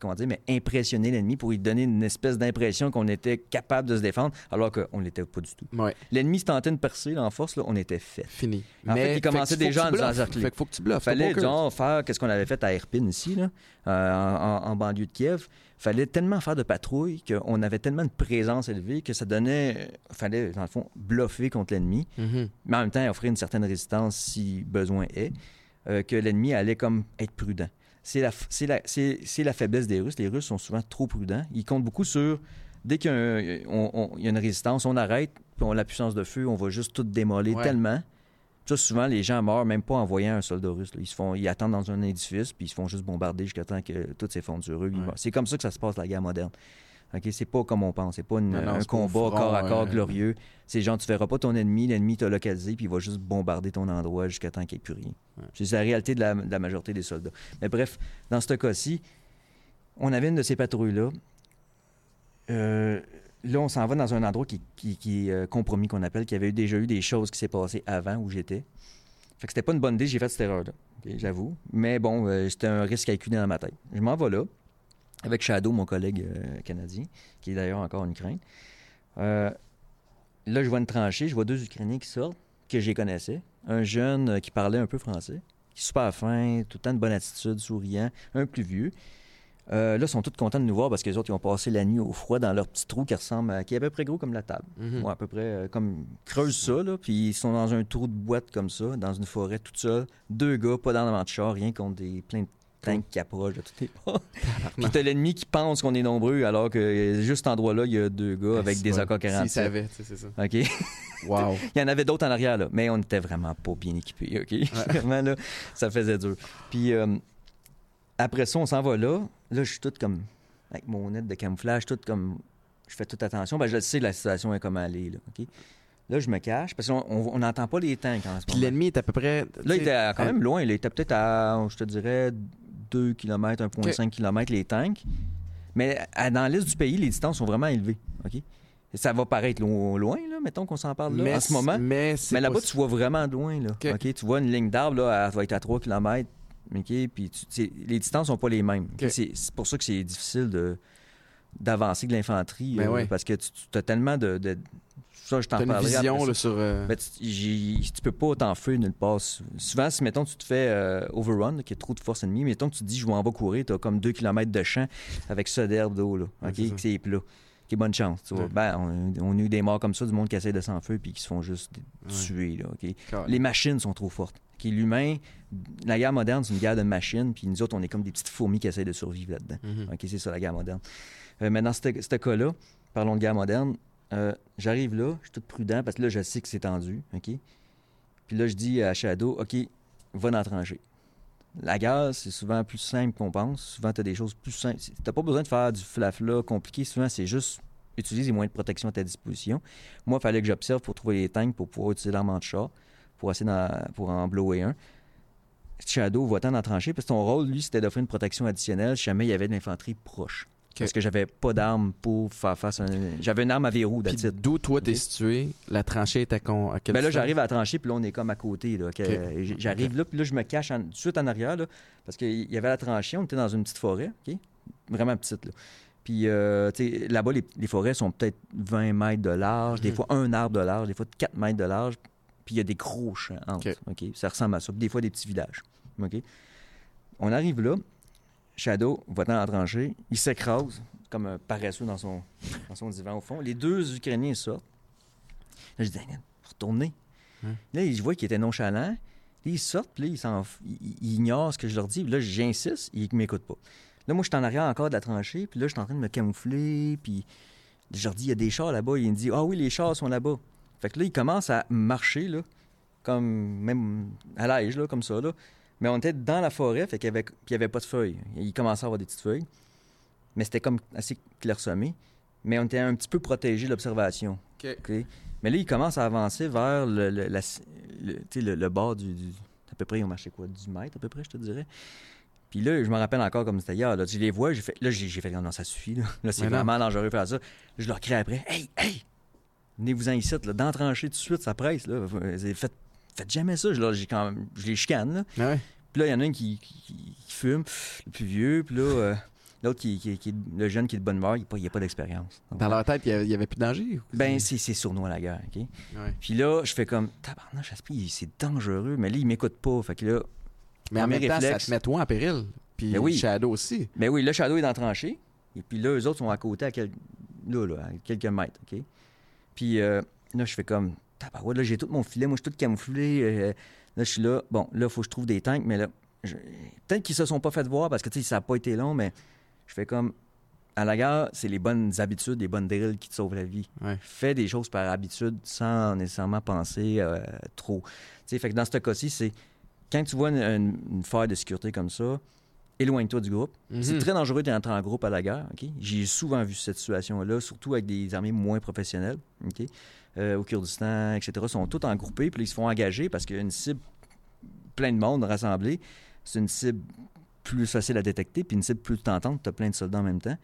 [SPEAKER 2] comment dire, mais impressionner l'ennemi pour lui donner une espèce d'impression qu'on était capable de se défendre, alors qu'on l'était pas du tout.
[SPEAKER 1] Ouais,
[SPEAKER 2] L'ennemi se tentait de percer là, en force, là, on était fait.
[SPEAKER 1] fini.
[SPEAKER 2] En fait, il commençait déjà à nous encercler.
[SPEAKER 1] Fait qu'il faut que tu bluffes.
[SPEAKER 2] fallait, faire qu'est-ce qu'on avait fait à Irpin ici, là, euh, en, en- en banlieue de Kiev. fallait tellement faire de patrouilles qu'on avait tellement de présence élevée que ça donnait... fallait, dans le fond, bluffer contre l'ennemi
[SPEAKER 1] Mhm.
[SPEAKER 2] mais en même temps offrir une certaine résistance si besoin est, euh, que l'ennemi allait comme être prudent. C'est la, faiblesse des Russes. Les Russes sont souvent trop prudents. Ils comptent beaucoup sur, dès qu'il y a, y une résistance, on arrête, puis on a la puissance de feu, on va juste tout démolir
[SPEAKER 1] Ouais.
[SPEAKER 2] tellement. Ça, souvent, les gens meurent même pas en voyant un soldat russe. là. Ils, se font, ils attendent dans un édifice, puis ils se font juste bombarder jusqu'à temps que tout s'effondre sur eux.
[SPEAKER 1] Ouais.
[SPEAKER 2] C'est comme ça que ça se passe, la guerre moderne. OK? C'est pas comme on pense. C'est pas une-
[SPEAKER 1] Non, non,
[SPEAKER 2] un combat
[SPEAKER 1] front,
[SPEAKER 2] corps à corps
[SPEAKER 1] euh,
[SPEAKER 2] glorieux. C'est genre, tu verras pas ton ennemi, l'ennemi t'a localisé, puis il va juste bombarder ton endroit jusqu'à temps qu'il n'y ait plus rien.
[SPEAKER 1] Ouais.
[SPEAKER 2] C'est la réalité de la, de la majorité des soldats. Mais bref, dans ce cas-ci, on avait une de ces patrouilles-là. Euh, là, on s'en va dans un endroit qui, qui, qui est euh, compromis, qu'on appelle, qui avait eu- déjà eu des choses qui s'est passées avant où j'étais. Fait que c'était pas une bonne idée, j'ai fait cette erreur-là, j'avoue. Mais bon, euh, c'était un risque calculé dans ma tête. Je m'en vais là, avec Shadow, mon collègue euh, canadien, qui est d'ailleurs encore en Ukraine. Euh, là, je vois une tranchée, je vois deux Ukrainiens qui sortent, que j'ai connaissais. Un jeune euh, qui parlait un peu français, qui est super fin, tout le temps de bonne attitude, souriant, un plus vieux. Euh, là, ils sont tous contents de nous voir parce que les autres, ils ont passé la nuit au froid dans leur petit trou qui ressemble à, qui est à peu près gros comme la table.
[SPEAKER 1] Mhm.
[SPEAKER 2] Ouais, à peu près euh, comme creuse ça, là, puis ils sont dans un trou de boîte comme ça, dans une forêt toute seule. Deux gars, pas dans le de char, rien contre des plein de tanks qui approchent de toutes les parts. puis t'as l'ennemi qui pense qu'on est nombreux, alors que euh, juste cet endroit-là, il y a deux gars avec des
[SPEAKER 1] bon.
[SPEAKER 2] AK-47.
[SPEAKER 1] S'ils savaient, tu sais, c'est ça.
[SPEAKER 2] OK?
[SPEAKER 1] Wow. <laughs>
[SPEAKER 2] Il y en avait d'autres en arrière, là, mais on était vraiment pas bien équipés, OK? <laughs> Vraiment, là, ça faisait dur. Puis euh, après ça, on s'en va là. Là, je suis tout comme, avec mon net de camouflage, tout comme, je fais toute attention. Ben, je sais la situation est comme elle est, là, OK? Là, je me cache, parce qu'on on- on n'entend pas les tanks en ce
[SPEAKER 1] Puis
[SPEAKER 2] moment.
[SPEAKER 1] l'ennemi est à peu près.
[SPEAKER 2] Là, il était quand
[SPEAKER 1] à-
[SPEAKER 2] même loin. Il était peut-être à, je te dirais, 2 km, 1,5 km les tanks. Mais à- dans l'est du pays, les distances sont vraiment élevées. OK? Ça va paraître lo- loin, là, mettons qu'on s'en parle là,
[SPEAKER 1] Mais
[SPEAKER 2] en ce moment.
[SPEAKER 1] Mais,
[SPEAKER 2] là-bas, tu vois vraiment de loin. Là. Tu vois une ligne d'arbre, elle va être à 3 km. Puis tu- les distances sont pas les mêmes. C'est pour ça que c'est difficile de d'avancer de l'infanterie.
[SPEAKER 1] Ben
[SPEAKER 2] euh,
[SPEAKER 1] ouais.
[SPEAKER 2] Parce que tu as tellement de. de- Ça, je t'en
[SPEAKER 1] T'as une vision là, sur. euh,
[SPEAKER 2] Ben, tu, peux pas t'enfuir nulle part. Sou- Souvent, si, mettons, tu te fais euh, overrun, qu'il y a trop de force ennemie, mettons que tu te dis, je vais en bas courir, tu as comme 2 km de champ avec ça d'herbe d'eau, là,
[SPEAKER 1] Ouais,
[SPEAKER 2] OK, que c'est plat. OK, bonne chance. tu vois.
[SPEAKER 1] Ouais.
[SPEAKER 2] Ben, on, on a eu des morts comme ça, du monde qui essaie de s'enfuir puis qui se font juste
[SPEAKER 1] Ouais.
[SPEAKER 2] tuer, là, OK? Les machines sont trop fortes. OK, L'humain, la guerre moderne, c'est une guerre de machines, puis nous autres, on est comme des petites fourmis qui essaient de survivre là-dedans.
[SPEAKER 1] Mhm.
[SPEAKER 2] OK, c'est ça la guerre moderne. Euh, mais dans ce cas-là, parlons de guerre moderne, euh, j'arrive là, je suis tout prudent parce que là, je sais que c'est tendu. OK? Puis là, je dis à Shadow, OK, va dans la tranchée. La guerre, c'est souvent plus simple qu'on pense. Souvent, tu as des choses plus simples. Tu pas besoin de faire du flafla compliqué. Souvent, c'est juste utiliser les moyens de protection à ta disposition. Moi, il fallait que j'observe pour trouver les tanks pour pouvoir utiliser l'arme de char, pour d'en- pour en blower un. Shadow va-t'en dans la tranchée, parce que son rôle, lui, c'était d'offrir une protection additionnelle si jamais il y avait de l'infanterie proche. Parce que j'avais pas d'arme pour faire face à un... J'avais une arme à verrou,
[SPEAKER 1] d'où toi t'es situé, la tranchée est à, con... à quelle
[SPEAKER 2] Ben là, j'arrive à la tranchée, puis là, on est comme à côté. Là, J'arrive là, puis là, je me cache en- tout de suite en arrière, là, parce qu'il y avait la tranchée, on était dans une petite forêt, OK? Vraiment petite, là. Puis, euh, tu sais, là-bas, les, les forêts sont peut-être 20 mètres de large, des
[SPEAKER 1] Mhm.
[SPEAKER 2] fois un arbre de large, des fois 4 mètres de large, puis il y a des gros champs entre? Ça ressemble à ça, puis des fois des petits villages, OK? On arrive là, Shadow va dans la tranchée, il s'écrase comme un paresseux dans son, dans son divan au fond. Les deux Ukrainiens sortent. Là, je dis, retournez.
[SPEAKER 1] Hein?
[SPEAKER 2] Là, je vois qu'ils étaient nonchalants. Là, ils sortent, puis là, ils, s'en ils- ils ignorent ce que je leur dis. Puis là, j'insiste, ils ne m'écoutent pas. Là, moi, je suis en arrière encore de la tranchée, puis là, je suis en train de me camoufler, puis je leur dis, il y a des chars là-bas. Ils me disent, ah oui, les chars sont là-bas. Fait que là, ils commencent à marcher, là, comme, même à l'âge, là, comme ça, là. Mais on était dans la forêt, fait qu'il y avait, puis il y avait pas de feuilles. Il commençait à avoir des petites feuilles. Mais c'était comme assez clairsemé. Mais on était un petit peu protégé de l'observation. Mais là, il commence à avancer vers le, le, la- le- tu sais, le- le bord du, du- À peu près, on marchait quoi? 10 mètres à peu près, je te dirais. Puis là, je me rappelle encore comme c'était hier. Là, je les vois, j'ai fait, là, j'ai fait, non, ça suffit. Là, Là, c'est vraiment dangereux de faire ça. Je leur crie après, hey, hey, venez-vous-en ici, là, d'entrancher tout de suite, ça presse. Là. Faites, faites jamais ça. Je, là, j'ai quand même- je les chicane. Là.
[SPEAKER 1] Ah ouais.
[SPEAKER 2] Puis là, il y en a un qui, qui- qui fume, le plus vieux. Puis là, euh, l'autre, qui, qui- le jeune qui est de bonne mort, il n'a pas, d'expérience.
[SPEAKER 1] Dans leur tête, il y avait, plus de danger? ou-
[SPEAKER 2] Ben, c'est sournois la guerre, OK?
[SPEAKER 1] Ouais.
[SPEAKER 2] Puis là, je fais comme, tabarnak, j'aspire, c'est dangereux. Mais là, il m'écoute pas. Fait que là,
[SPEAKER 1] Mais en même temps, ça te met toi en péril. Puis
[SPEAKER 2] Ben oui.
[SPEAKER 1] Shadow aussi.
[SPEAKER 2] ben oui, là, Shadow est dans la tranchée. Et puis là, eux autres sont à côté, à, quel- là, là, à quelques mètres, OK? Puis euh, là, je fais comme, tabarouette, là, j'ai tout mon filet, moi, je suis tout camouflé. euh, là, je suis là, bon, là, il faut que je trouve des tanks, mais là, je- peut-être qu'ils se sont pas fait voir parce que, tu sais, ça n'a pas été long, mais je fais comme, à la guerre, c'est les bonnes habitudes, les bonnes drills qui te sauvent la vie.
[SPEAKER 1] Ouais.
[SPEAKER 2] Fais des choses par habitude sans nécessairement penser euh, trop. Tu sais, fait que dans ce cas-ci, c'est quand tu vois une, une, une faille de sécurité comme ça, éloigne-toi du groupe. C'est
[SPEAKER 1] Mhm.
[SPEAKER 2] très dangereux d'entrer en groupe à la guerre. J'ai souvent vu cette situation-là, surtout avec des armées moins professionnelles. Euh, au Kurdistan, etc. Sont tous engroupés, puis ils se font engager parce qu'il y a une cible, plein de monde rassemblé. C'est une cible plus facile à détecter, puis une cible plus tentante. Tu as plein de soldats en même temps.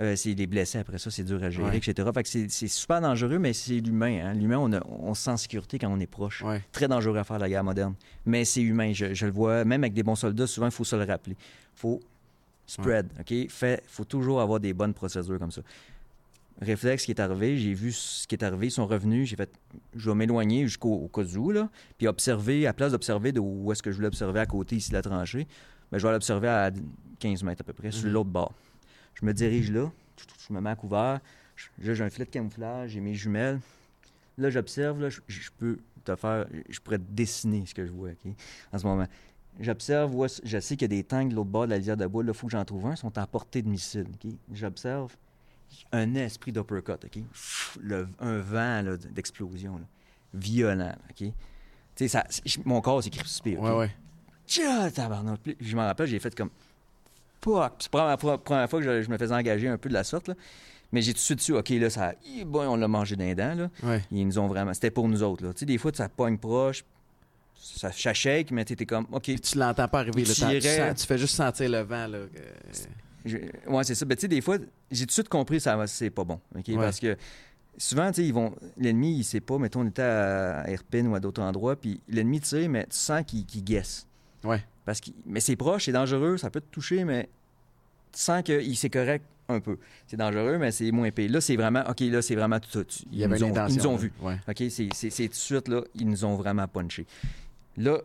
[SPEAKER 2] Euh, c'est les blessés après ça, c'est dur à gérer,
[SPEAKER 1] Ouais.
[SPEAKER 2] etc. Fait que c'est, super dangereux, mais c'est l'humain. hein. L'humain, on, on se sent en sécurité quand on est proche.
[SPEAKER 1] Ouais.
[SPEAKER 2] Très dangereux à faire la guerre moderne. Mais c'est humain, je, je le vois. Même avec des bons soldats, souvent, il faut se le rappeler. faut spread, OK? Il faut toujours avoir des bonnes procédures comme ça. Réflexe qui est arrivé, j'ai vu ce qui est arrivé, ils sont revenus, j'ai fait, je vais m'éloigner jusqu'au au cas où, là, puis observer, à place d'observer de où est-ce que je voulais observer à côté, ici, de la tranchée, ben, je vais l'observer à 15 mètres à peu près, sur
[SPEAKER 1] Mhm.
[SPEAKER 2] l'autre bord. Je me dirige là, je me mets à couvert. J'ai un filet de camouflage, j'ai mes jumelles. Là, j'observe, là, je, je peux te faire, je pourrais te dessiner ce que je vois, OK, en ce moment. J'observe, je sais qu'il y a des tanks de l'autre bord de la lisière de bois, là, il faut que j'en trouve un, ils sont à portée de missile, OK. J'observe un esprit d'uppercut, OK? Le- un vent là, d'explosion, là, violent, OK? Tu sais, ça, mon corps s'est crispé, OK?
[SPEAKER 1] Ouais, ouais.
[SPEAKER 2] Tcha, tabarnak. Puis Je m'en rappelle, j'ai fait comme. C'est la première fois, première fois que je, je me faisais engager un peu de la sorte. Là. Mais j'ai tout de suite su, OK, là, ça. Boy, on l'a mangé d'un dent. Là.
[SPEAKER 1] Ouais.
[SPEAKER 2] Ils nous ont vraiment. C'était pour nous autres. Là. Tu sais, des fois, ça pogne proche, ça, ça shake, mais t'étais comme, OK.
[SPEAKER 1] Puis tu l'entends pas arriver. Là, t'en- tu,
[SPEAKER 2] tirait.
[SPEAKER 1] sens- tu fais juste sentir le vent. Là, que-
[SPEAKER 2] je- ouais, c'est ça. Ben, tu sais, des fois, j'ai tout de suite compris que ça c'est pas bon.
[SPEAKER 1] Ouais.
[SPEAKER 2] Parce que souvent, tu sais, ils vont. L'ennemi, il sait pas. Mettons, on était à, Irpin ou à d'autres endroits, puis l'ennemi tire, mais tu sens qu'il guesse.
[SPEAKER 1] Ouais.
[SPEAKER 2] Parce que, mais c'est proche, c'est dangereux, ça peut te toucher, mais tu sens qu'il c'est correct un peu. C'est dangereux, mais c'est moins pire. Là, c'est vraiment, OK, là, c'est vraiment tout. tout-
[SPEAKER 1] Il y avait
[SPEAKER 2] nous ont, ils nous ont vus.
[SPEAKER 1] Ouais.
[SPEAKER 2] OK, c'est tout de suite, là, ils nous ont vraiment punché. Là,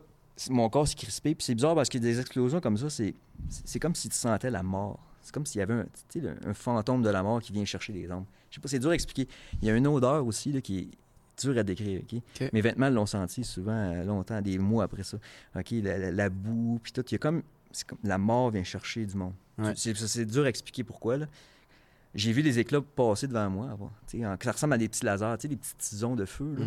[SPEAKER 2] mon corps s'est crispé, puis c'est bizarre parce que des explosions comme ça, c'est comme si tu sentais la mort. C'est comme s'il y avait un, fantôme de la mort qui vient chercher les hommes. Je sais pas, c'est dur à expliquer. Il y a une odeur aussi là, qui est dure à décrire. OK?
[SPEAKER 1] OK.
[SPEAKER 2] Mes vêtements l'ont senti souvent euh, longtemps, des mois après ça. OK? La, la- la boue, puis tout. Il y a comme, c'est comme la mort vient chercher du monde.
[SPEAKER 1] Ouais.
[SPEAKER 2] C'est c'est dur à expliquer pourquoi. là. J'ai vu des éclats passer devant moi. avant. En- Ça ressemble à des petits lasers, des petits tisons de feu. là.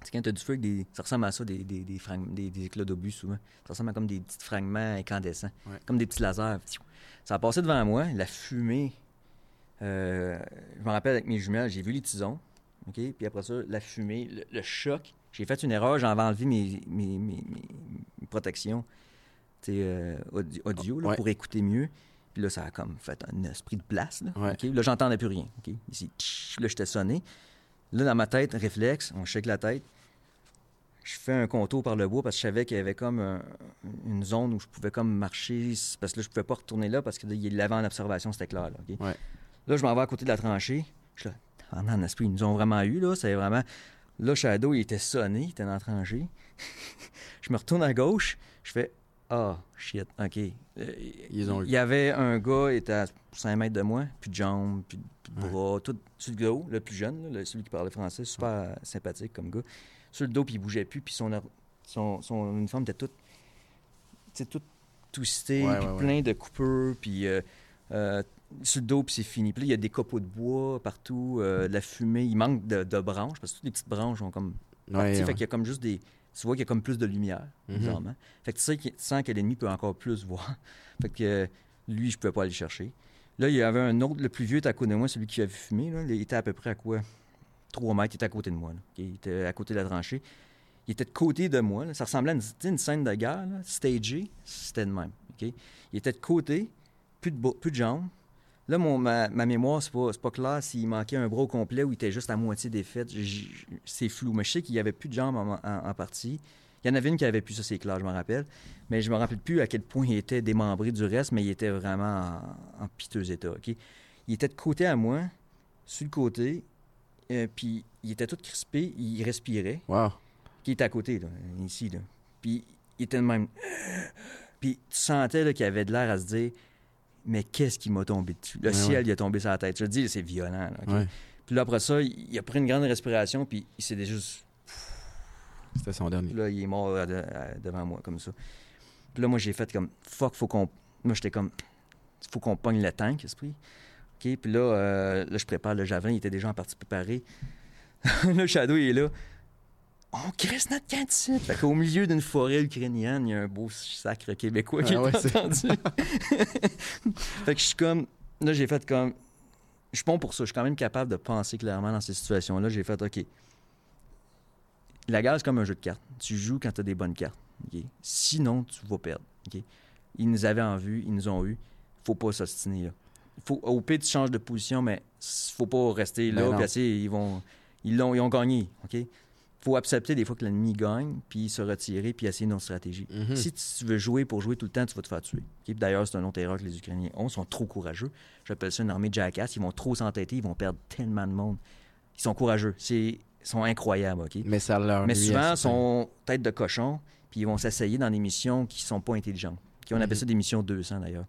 [SPEAKER 2] Tu sais, quand tu as du feu, des... ça ressemble à ça, des, des, éclats d'obus souvent. Ça ressemble à comme des petits fragments incandescents,
[SPEAKER 1] Ouais.
[SPEAKER 2] comme des petits lasers. Ça a passé devant moi, la fumée. euh, je me rappelle avec mes jumelles, j'ai vu les tisons. OK? Puis après ça, la fumée, le, le choc. J'ai fait une erreur, j'avais enlevé mes, mes, mes- mes- protections euh, audi- audio là,
[SPEAKER 1] Ouais.
[SPEAKER 2] pour écouter mieux. Puis là, ça a comme fait un esprit de place. Là,
[SPEAKER 1] Ouais.
[SPEAKER 2] Là, j'entendais plus rien. OK? Ici, tch, là, j'étais sonné. Là, dans ma tête, réflexe, on shake la tête. Je fais un contour par le bois parce que je savais qu'il y avait comme un- une zone où je pouvais comme marcher. Parce que là, je pouvais pas retourner là parce qu'il l'avait en observation, c'était clair. Là, OK?
[SPEAKER 1] Ouais.
[SPEAKER 2] là, je m'en vais à côté de la tranchée. Je suis là, en en esprit, ils nous ont vraiment eu. Là, c'est vraiment... Là, Shadow, il était sonné, il était dans la tranchée. <laughs> je me retourne à gauche. Je fais Ah, shit, OK. Euh,
[SPEAKER 1] Ils ont eu.
[SPEAKER 2] Il y avait un gars, il était à 5 mètres de moi, plus de jambes, plus de,
[SPEAKER 1] Ouais.
[SPEAKER 2] bras, tout sur le dos, le plus jeune, là, celui qui parlait français, super euh, sympathique comme gars. Sur le dos, puis il bougeait plus, puis son, son, son uniforme était tout, tout
[SPEAKER 1] Ouais,
[SPEAKER 2] puis
[SPEAKER 1] ouais, ouais.
[SPEAKER 2] plein de coupures, puis euh, euh, sur le dos, puis c'est fini. Puis là, il y a des copeaux de bois partout, euh, de la fumée, il manque de, de branches, parce que toutes les petites branches ont comme parti, fait qu'il y a comme juste des... Tu vois qu'il y a comme plus de lumière, bizarrement. Fait que tu, sais tu sens que l'ennemi peut encore plus voir. <laughs> fait que lui, je pouvais pas aller chercher. Là, il y avait un autre, le plus vieux était à côté de moi, celui qui avait fumé. Là, il était à peu près à quoi? 3 mètres, il était à côté de moi. Il était à côté de la tranchée. Il était de côté de moi. Ça ressemblait à une, scène de guerre, là. C'était de même. Il était de côté, plus de, plus de jambes. Là, mon, ma, ma mémoire, c'est pas, pas clair s'il manquait un bras au complet ou il était juste à moitié j- C'est flou. Mais je sais qu'il n'y avait plus de jambes en, partie. Il y en avait une qui avait plus, ça c'est clair, je me rappelle. Mais je me rappelle plus à quel point il était démembré du reste, mais il était vraiment en, piteux état. Il était de côté à moi, sur le côté, euh, puis il était tout crispé, il respirait
[SPEAKER 1] Wow.
[SPEAKER 2] qui était à côté, là, ici. Là. Puis il était de même. <gasps> Puis tu sentais qu'il avait de l'air à se dire Mais qu'est-ce qui m'a tombé dessus? Le
[SPEAKER 1] Ouais,
[SPEAKER 2] ciel,
[SPEAKER 1] ouais.
[SPEAKER 2] il a tombé sur la tête. Je te dis, c'est violent. là?
[SPEAKER 1] Ouais.
[SPEAKER 2] Puis là, après ça, il, a pris une grande respiration, puis il s'est juste. <sniffs>
[SPEAKER 1] C'était son dernier.
[SPEAKER 2] Puis là, il est mort euh, de- euh, devant moi, comme ça. Puis là, moi, j'ai fait comme Fuck, faut qu'on. Moi, j'étais comme Faut qu'on pogne le tank, esprit. OK, puis là, euh, là, je prépare le javelin, il était déjà en partie préparé. <laughs> là, Shadow, il est là. On crisse notre camp d'ici. Fait qu'au milieu d'une forêt ukrainienne, il y a un beau sacre québécois qui
[SPEAKER 1] Ah ouais,
[SPEAKER 2] est
[SPEAKER 1] c'est-
[SPEAKER 2] entendu. <laughs> fait que je suis comme. Là, j'ai fait comme. Je suis bon pour ça. Je suis quand même capable de penser clairement dans ces situations-là. J'ai fait OK. La guerre, c'est comme un jeu de cartes. Tu joues quand tu as des bonnes cartes. Sinon, tu vas perdre. Ils nous avaient en vue, ils nous ont eu. faut pas s'ostiner. Faut, au pire, tu changes de position, mais faut pas rester
[SPEAKER 1] Ben
[SPEAKER 2] là.
[SPEAKER 1] non.
[SPEAKER 2] puis ils, vont, ils, l'ont, ils ont gagné. OK? faut accepter des fois que l'ennemi gagne, puis se retirer, puis essayer notre stratégie.
[SPEAKER 1] Mhm.
[SPEAKER 2] Si tu veux jouer pour jouer tout le temps, tu vas te faire tuer. D'ailleurs, c'est un autre erreur que les Ukrainiens ont. Ils sont trop courageux. J'appelle ça une armée de jackass. Ils vont trop s'entêter. Ils vont perdre tellement de monde. Ils sont courageux. C'est, ils sont incroyables. OK?
[SPEAKER 1] Mais ça leur
[SPEAKER 2] Mais souvent, sont tête de cochon, puis ils vont s'essayer dans des missions qui sont pas intelligentes. On appelle
[SPEAKER 1] Mhm.
[SPEAKER 2] ça des missions 200 d'ailleurs.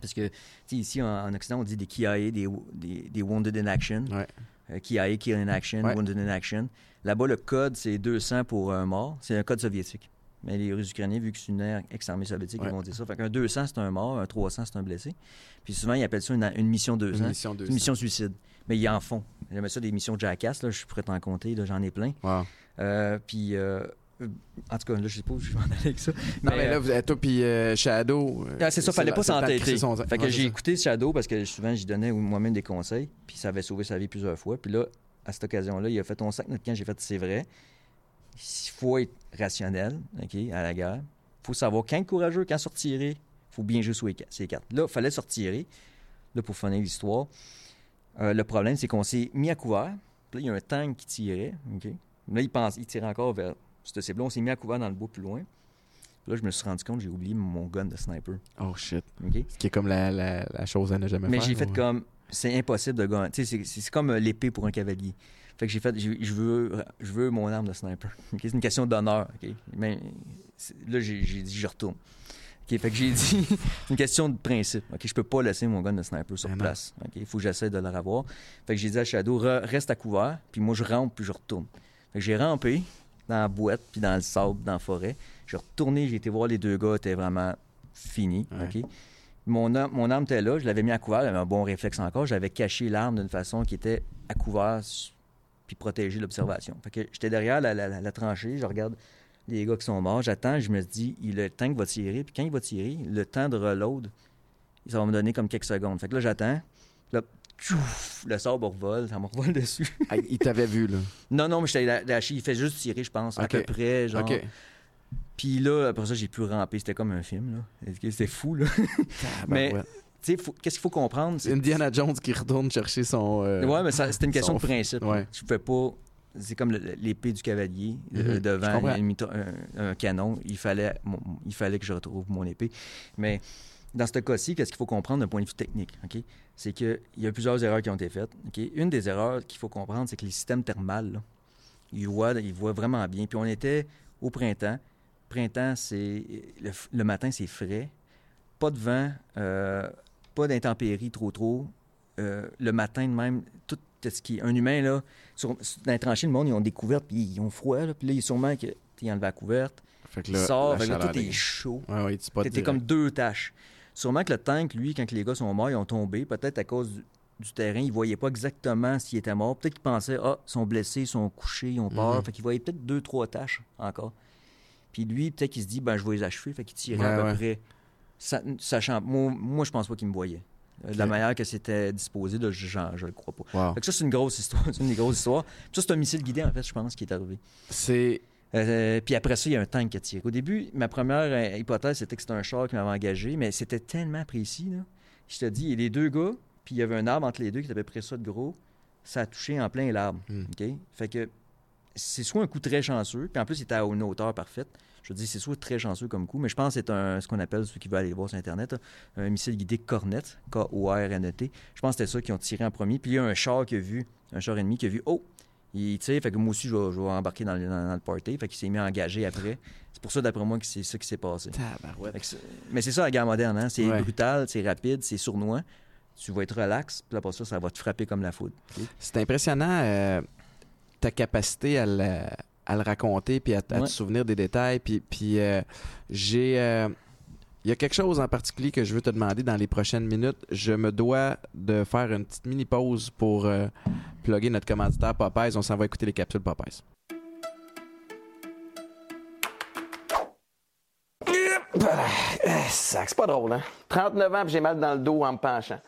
[SPEAKER 2] Parce que, ici, en, en Occident, on dit des KIA, des, des, des Wounded in Action.
[SPEAKER 1] Ouais.
[SPEAKER 2] Euh, KIA, Kill in Action,
[SPEAKER 1] Ouais.
[SPEAKER 2] Wounded in Action. Là-bas, le code, c'est 200 pour un mort. C'est un code soviétique. Mais les Russes ukrainiens, vu que c'est une ex-armée soviétique,
[SPEAKER 1] Ouais.
[SPEAKER 2] ils vont dire ça. Fait qu'un 200, c'est un mort, un 300, c'est un blessé. Puis souvent, ils appellent ça une, une mission 200.
[SPEAKER 1] Une mission
[SPEAKER 2] C'est
[SPEAKER 1] 200.
[SPEAKER 2] une mission suicide. Mais ils en font. J'aime ça des missions Jackass, là, je pourrais t'en compter, là, j'en ai plein.
[SPEAKER 1] Wow.
[SPEAKER 2] Euh, puis, euh, en tout cas, là, je sais pas où je vais en aller avec ça.
[SPEAKER 1] Non, mais
[SPEAKER 2] euh,
[SPEAKER 1] là, vous- toi puis euh, Shadow. euh,
[SPEAKER 2] ah, c'est ça, fallait
[SPEAKER 1] la-
[SPEAKER 2] pas s'entêter.
[SPEAKER 1] son-
[SPEAKER 2] Fait que
[SPEAKER 1] Ouais,
[SPEAKER 2] j'ai écouté Shadow parce que souvent j'y donnais moi-même des conseils, puis ça avait sauvé sa vie plusieurs fois. Puis là, à cette occasion-là, il a fait ton sac notre camp, j'ai fait c'est vrai. Il faut être rationnel, OK, à la guerre. faut savoir quand être courageux, quand sortir. Il faut bien jouer sur ces cartes. Là, il fallait sortir. Là, pour finir l'histoire, euh, le problème, c'est qu'on s'est mis à couvert. Puis là, il y a un tank qui tirait, OK. Là, il pense, il tirait encore vers cette cible-là. On s'est mis à couvert dans le bois plus loin. Puis là, je me suis rendu compte que j'ai oublié mon gun de sniper,
[SPEAKER 1] Oh shit. Ce qui est comme la, la, la chose à ne jamais
[SPEAKER 2] Mais
[SPEAKER 1] faire.
[SPEAKER 2] j'ai fait
[SPEAKER 1] ou-
[SPEAKER 2] comme c'est impossible de sais, c'est- comme l'épée pour un cavalier. Fait que j'ai fait je veux je veux mon arme de sniper. <laughs> C'est une question d'honneur. Mais là j'ai dit je retourne. Fait que j'ai dit <laughs> c'est une question de principe. Ok, je peux pas laisser mon gun de sniper sur place. Il faut que j'essaie de le revoir. Fait que j'ai dit à Shadow Re- reste à couvert, puis moi je rampe puis je retourne. Fait que j'ai rampé dans la boîte puis dans le sable dans la forêt. J'ai retourné, j'ai été voir les deux gars étaient vraiment finis.
[SPEAKER 1] Ouais.
[SPEAKER 2] ok? Mon, arme- mon arme était là, je l'avais mis à couvert, j'avais un bon réflexe encore. J'avais caché l'arme d'une façon qui était à couvert puis protéger l'observation. Fait que j'étais derrière la, la- la- la tranchée, je regarde les gars qui sont morts, j'attends, je me dis, il le tank va tirer, puis quand il va tirer, le temps de reload, ça va me donner comme quelques secondes. Fait que là, j'attends, là, le me revole, ça me revole <laughs> dessus.
[SPEAKER 1] Ah, il t'avait vu, là.
[SPEAKER 2] non, non, mais j'étais lâché, il fait juste tirer, je pense, à peu près, genre. Puis là, après ça, j'ai pu ramper, c'était comme un film, là. C'était fou, là? Mais-. Tu sais, faut- qu'est-ce qu'il faut comprendre?
[SPEAKER 1] C'est Indiana Jones qui retourne chercher son. euh,
[SPEAKER 2] Ouais, mais c'était une question
[SPEAKER 1] son-
[SPEAKER 2] de principe.
[SPEAKER 1] ouais.
[SPEAKER 2] Tu pouvais pas. C'est comme l'épée du cavalier
[SPEAKER 1] Mhm,
[SPEAKER 2] devant un, un canon. Il fallait, il fallait que je retrouve mon épée. Mais dans ce cas-ci, qu'est-ce qu'il faut comprendre d'un point de vue technique? ok? C'est qu'il y a plusieurs erreurs qui ont été faites. Une des erreurs qu'il faut comprendre, c'est que les systèmes thermales, là, ils, voient, ils voient vraiment bien. Puis on était au printemps. Printemps, c'est le, le matin, c'est frais. Pas de vent, euh, pas d'intempéries trop trop. Euh, le matin de même, tout ce qui un humain là, sur, dans les tranchées, le monde ils ont des couvertes puis ils ont froid là, puis là il est sûrement que il enlève la couverte,
[SPEAKER 1] Fait que
[SPEAKER 2] il sort,
[SPEAKER 1] la
[SPEAKER 2] fait que là,
[SPEAKER 1] chaleur
[SPEAKER 2] tout est chaud.
[SPEAKER 1] Ouais, ouais,
[SPEAKER 2] T'étais comme deux tâches. Sûrement que le tank, lui, quand les gars sont morts, ils ont tombé, peut-être à cause du, du terrain, ils voyaient pas exactement s'ils étaient morts. Peut-être qu'ils pensaient, ah, ils sont blessés, ils sont couchés, ils ont peur.
[SPEAKER 1] Mhm.
[SPEAKER 2] Fait qu'ils voyaient peut-être deux, trois tâches encore. Puis lui, peut-être qu'il se dit, ben, je vais les achever. Fait qu'il tirait à peu
[SPEAKER 1] ouais.
[SPEAKER 2] près. Sa- Sachant, moi, moi, je pense pas qu'il me voyait. Euh, De la manière que c'était disposé, là, je, je le crois pas.
[SPEAKER 1] Wow.
[SPEAKER 2] Fait que ça, c'est une grosse histoire. <laughs> C'est une des grosses histoires. Puis ça, c'est un missile guidé, en fait, je pense, qui est arrivé.
[SPEAKER 1] C'est.
[SPEAKER 2] Euh, puis après ça, il y a un tank qui a tiré. Au début, ma première euh, hypothèse, c'était que c'était un char qui m'avait engagé, mais c'était tellement précis. Là. Je te dis, il y a les deux gars, puis il y avait un arbre entre les deux qui était à peu près ça de gros. Ça a touché en plein l'arbre.
[SPEAKER 1] Hmm.
[SPEAKER 2] Fait que c'est soit un coup très chanceux, puis en plus, il était à une hauteur parfaite. Je dis, c'est soit très chanceux comme coup, mais je pense que c'est un, ce qu'on appelle, ceux qui veulent aller voir sur Internet, un missile guidé Cornet, K-O-R-N-E-T. Je pense que c'était ça qui ont tiré en premier. Puis il y a un char qui a vu, un char ennemi qui a vu, oh, il tire, fait que moi aussi, je vais, je vais embarquer dans le, dans- dans le party. Fait qu'il s'est mis à engager après. C'est pour ça, d'après moi, que c'est ça qui s'est passé. Fait que mais c'est ça la guerre moderne, hein? C'est
[SPEAKER 1] Ouais.
[SPEAKER 2] brutal, c'est rapide, c'est sournois. Tu vas être relax, puis après ça, ça va te frapper comme la foudre.
[SPEAKER 1] C'est impressionnant euh, ta capacité à le, à le raconter puis à, à
[SPEAKER 2] Ouais.
[SPEAKER 1] te souvenir des détails. Puis, puis euh, j'ai. euh, il y a quelque chose en particulier que je veux te demander dans les prochaines minutes. Je me dois de faire une petite mini pause pour euh, plugger notre commanditaire Popeyes. On s'en va écouter les capsules Popeyes. C'est pas drôle, hein? 39 ans, j'ai mal dans le dos en me penchant.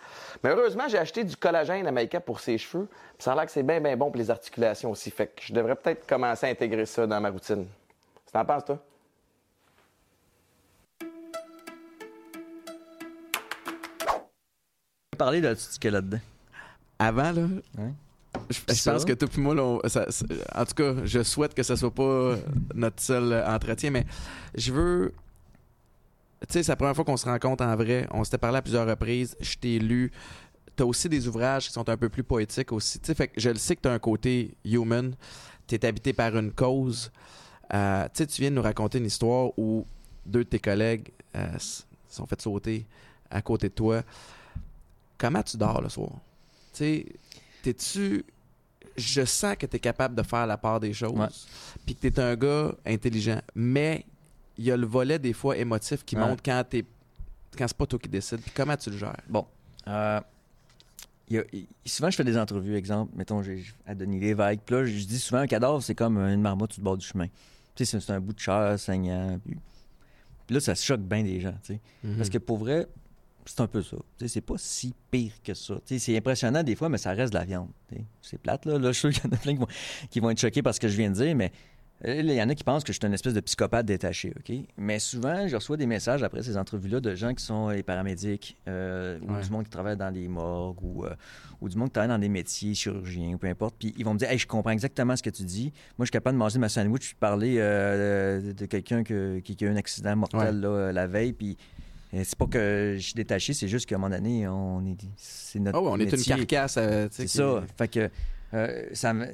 [SPEAKER 1] Mais heureusement, j'ai acheté du collagène à Maïka pour ses cheveux. Puis ça a l'air que c'est bien, bien bon pour les articulations aussi. Fait que je devrais peut-être commencer à intégrer ça dans ma routine. T'en penses, toi?
[SPEAKER 2] Parler de ce qu'il y a là-dedans.
[SPEAKER 1] Avant, là, je, je
[SPEAKER 2] Ça.
[SPEAKER 1] pense que toi puis moi, là, on- ça- ça- en tout cas, je souhaite que ce soit pas notre seul entretien, mais je veux... Tu sais, c'est la première fois qu'on se rencontre en vrai. On s'était parlé à plusieurs reprises. Je t'ai lu. T'as aussi des ouvrages qui sont un peu plus poétiques aussi. Tu sais, fait que je le sais que t'as un côté human. T'es habité par une cause. Euh, tu sais, tu viens de nous raconter une histoire où deux de tes collègues euh, sont fait sauter à côté de toi. Comment tu dors le soir? T'es-tu. Je sens que tu es capable de faire la part des choses, puis que tu es un gars intelligent, mais il y a le volet des fois émotif qui
[SPEAKER 2] Ouais.
[SPEAKER 1] monte quand t'es quand c'est pas toi qui décide. Puis comment tu le gères?
[SPEAKER 2] Bon. Euh, y a- souvent, je fais des entrevues, exemple, mettons, j'ai à Denis Lévesque. Puis là, je dis souvent, un cadavre, c'est comme une marmotte sur le bord du chemin. Tu sais, c'est- un bout de chair saignant. Puis, puis là, ça choque bien des gens, tu sais.
[SPEAKER 1] Mhm.
[SPEAKER 2] Parce que pour vrai, c'est un peu ça. C'est pas si pire que ça. C'est impressionnant des fois, mais ça reste de la viande. C'est plate, là. Là, je suis sûr qu'il y en a plein qui vont, qui vont être choqués par ce que je viens de dire, mais euh, il y en a qui pensent que je suis une espèce de psychopathe détaché, OK? Mais souvent, je reçois des messages après ces entrevues-là de gens qui sont les paramédics euh, ou du monde qui travaille dans les morgues ou, euh, ou du monde qui travaille dans des métiers chirurgiens ou peu importe. Puis ils vont me dire Hey, je comprends exactement ce que tu dis. Moi, je suis capable de manger ma sandwich puis de parler euh, de, quelqu'un que- qui, qui a eu un accident mortel
[SPEAKER 1] Ouais.
[SPEAKER 2] là, euh, la veille. Puis euh, c'est pas que je suis détaché, c'est juste qu'à un moment donné, on est, c'est notre
[SPEAKER 1] Ah ouais, on est une carcasse. euh,
[SPEAKER 2] C'est
[SPEAKER 1] qui-
[SPEAKER 2] ça. Fait que euh, ça me-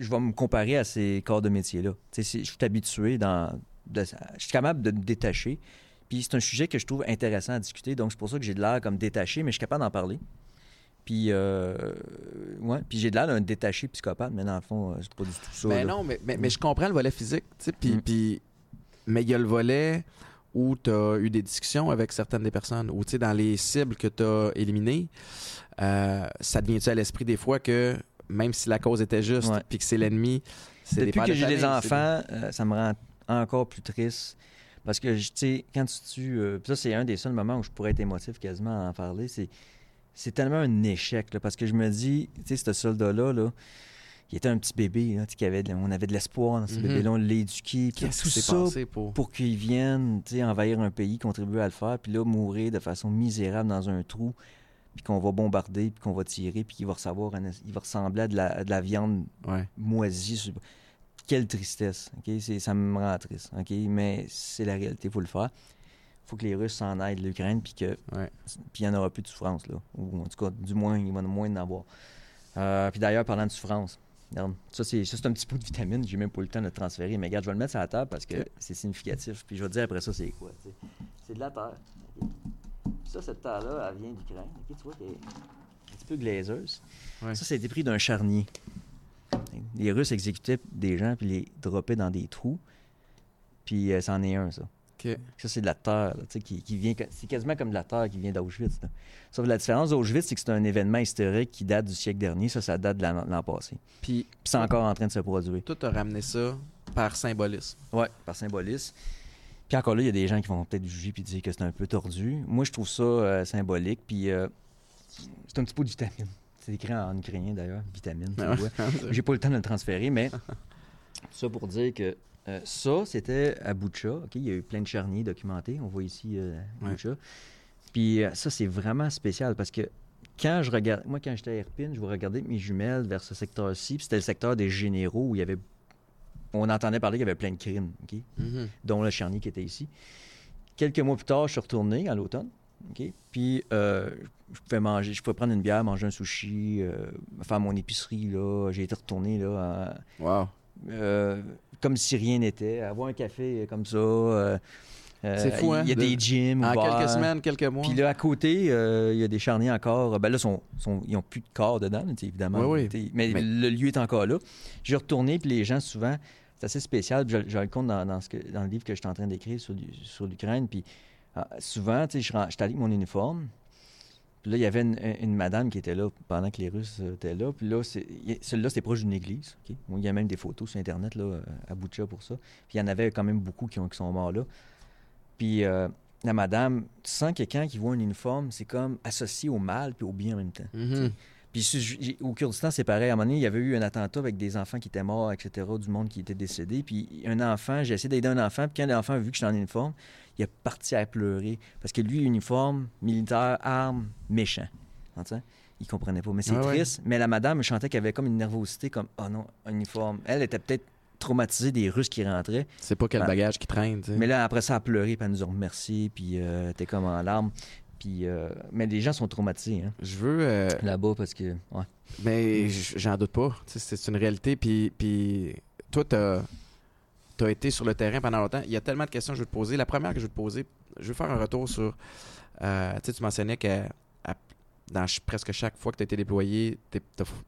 [SPEAKER 2] je vais me comparer à ces corps de métier-là. Je suis habitué dans. de- je suis capable de me détacher. Puis c'est un sujet que je trouve intéressant à discuter. Donc c'est pour ça que j'ai de l'air comme détaché, mais je suis capable d'en parler. Puis, euh, ouais, puis j'ai de l'air d'un détaché psychopathe, mais dans le fond, euh, c'est pas du tout ça.
[SPEAKER 1] Mais
[SPEAKER 2] là.
[SPEAKER 1] non, mais, mais, mais je comprends le volet physique, puis,
[SPEAKER 2] Mm.
[SPEAKER 1] puis- mais il y a le volet où tu as eu des discussions avec certaines des personnes, ou dans les cibles que tu as éliminées, euh, ça devient-tu à l'esprit des fois que même si la cause était juste, puis que c'est l'ennemi, c'est des
[SPEAKER 2] Depuis
[SPEAKER 1] pères
[SPEAKER 2] que
[SPEAKER 1] de
[SPEAKER 2] j'ai des enfants, euh, ça me rend encore plus triste. Parce que, tu sais, quand tu tues. euh, puis ça, c'est un des seuls moments où je pourrais être émotif quasiment à en parler. C'est, c'est tellement un échec. là, parce que je me dis, tu sais, ce soldat-là, là, il était un petit bébé. Là, tu sais, qui avait de- on avait de l'espoir dans ce
[SPEAKER 1] Mhm.
[SPEAKER 2] bébé-là. On l'a éduqué. Puis
[SPEAKER 1] Qu'est-ce
[SPEAKER 2] tout
[SPEAKER 1] qui s'est pour.
[SPEAKER 2] pour qu'il vienne envahir un pays, contribuer à le faire, puis là, mourir de façon misérable dans un trou, puis qu'on va bombarder, puis qu'on va tirer, puis qu'il va recevoir un- il va ressembler à de la, à de la viande
[SPEAKER 1] Ouais.
[SPEAKER 2] moisi. sur- Quelle tristesse. ok? Ça me rend triste. ok? Mais c'est la réalité, il faut le faire. Il faut que les Russes s'en aillent de l'Ukraine, puis que
[SPEAKER 1] Ouais.
[SPEAKER 2] puis il n'y en aura plus de souffrance. Là. Ou en tout cas, du moins, il va moins en avoir. Euh, puis d'ailleurs, parlant de souffrance, regarde, ça, c'est ça, c'est un petit pot de vitamine. J'ai même pas eu le temps de le transférer. Mais regarde, je vais le mettre sur la table parce que c'est significatif. Puis je vais te dire après ça, c'est quoi. C'est de la terre. Ça, cette terre-là, elle vient d'Ukraine. ok? Tu vois qu'elle est un petit peu glaiseuse.
[SPEAKER 1] Ouais.
[SPEAKER 2] Ça, été pris d'un charnier. Les Russes exécutaient des gens puis les droppaient dans des trous. Puis euh, c'en est un, ça. Ça, c'est de la terre, là, qui, qui vient. C'est quasiment comme de la terre qui vient d'Auschwitz. Sauf que la différence d'Auschwitz, c'est que c'est un événement historique qui date du siècle dernier. Ça, ça date de l'an passé.
[SPEAKER 1] Puis,
[SPEAKER 2] c'est encore en train de se produire.
[SPEAKER 1] toi, tu as ramené ça par symbolisme.
[SPEAKER 2] Ouais, par symbolisme. Puis encore là, il y a des gens qui vont peut-être juger puis dire que c'est un peu tordu. Moi, je trouve ça euh, symbolique. Puis euh, c'est un petit pot de vitamine. C'est écrit en ukrainien d'ailleurs, vitamine. <laughs> J'ai pas le temps de le transférer, mais ça pour dire que euh, ça, c'était à Boucha. ok? Il y a eu plein de charniers documentés. On voit ici euh,
[SPEAKER 1] Ouais.
[SPEAKER 2] Puis euh, ça, c'est vraiment spécial parce que quand je regarde, moi, quand j'étais à Irpine, je vous regardais mes jumelles vers ce secteur-ci. Puis c'était le secteur des généraux où il y avait. On entendait parler qu'il y avait plein de crimes?
[SPEAKER 1] Mhm.
[SPEAKER 2] dont le charnier qui était ici. Quelques mois plus tard, je suis retourné à l'automne. ok? Puis, euh, je pouvais manger, je pouvais prendre une bière, manger un sushi, euh, faire mon épicerie. là. J'ai été retourné là, à-
[SPEAKER 1] Wow.
[SPEAKER 2] euh, comme si rien n'était, avoir un café comme ça. euh, euh,
[SPEAKER 1] C'est fou, hein,
[SPEAKER 2] Il y a
[SPEAKER 1] de-
[SPEAKER 2] des gyms
[SPEAKER 1] En
[SPEAKER 2] ouverts.
[SPEAKER 1] quelques semaines, quelques mois.
[SPEAKER 2] Puis là, à côté, euh, il y a des charniers encore. Ben là, sont, sont- ils n'ont plus de corps dedans, évidemment.
[SPEAKER 1] Oui, oui.
[SPEAKER 2] Mais,
[SPEAKER 1] Mais-
[SPEAKER 2] le lieu est encore là. J'ai retourné, puis les gens, souvent, c'est assez spécial. Je, je le compte dans, dans ce que- dans le livre que je suis en train d'écrire sur, sur l'Ukraine. Puis ah, souvent, tu sais, je j'étais allé avec mon uniforme. Puis là, il y avait une, une madame qui était là pendant que les Russes euh, étaient là. Puis là, c'est- celle-là, c'était proche d'une église. il y a même des photos sur Internet là, euh, à Boucha pour ça. Puis il y en avait quand même beaucoup qui, ont, qui sont morts là. Puis euh, la madame, tu sens quelqu'un qui voit un uniforme, c'est comme associé au mal puis au bien en même temps.
[SPEAKER 1] Mhm.
[SPEAKER 2] Puis si j'ai- au Kurdistan, c'est pareil. À un moment donné, il y avait eu un attentat avec des enfants qui étaient morts, etc., du monde qui était décédé. Puis un enfant, j'ai essayé d'aider un enfant, puis quand l'enfant a vu que j'étais en uniforme, il est parti à pleurer. Parce que lui, uniforme, militaire, arme, méchant. Entends? Il comprenait pas. Mais c'est
[SPEAKER 1] ouais.
[SPEAKER 2] triste. Mais la madame chantait qu'elle avait comme une nervosité, comme « Oh non, un uniforme ». Elle était peut-être traumatisée des Russes qui rentraient.
[SPEAKER 1] C'est pas quel
[SPEAKER 2] Ah.
[SPEAKER 1] bagage qui traîne.
[SPEAKER 2] Mais là, après ça, elle a pleuré, puis elle nous a remercié, puis euh, était comme en larmes. Puis, euh, mais les gens sont traumatisés hein,
[SPEAKER 1] Je veux. euh,
[SPEAKER 2] là-bas parce que... Ouais.
[SPEAKER 1] Mais j'en doute pas. C'est une réalité. Puis, puis toi, tu as, été sur le terrain pendant longtemps. Il y a tellement de questions que je veux te poser. La première que je veux te poser, je veux faire un retour sur Euh, tu sais, tu mentionnais que à- dans presque chaque fois que tu as été déployé, tu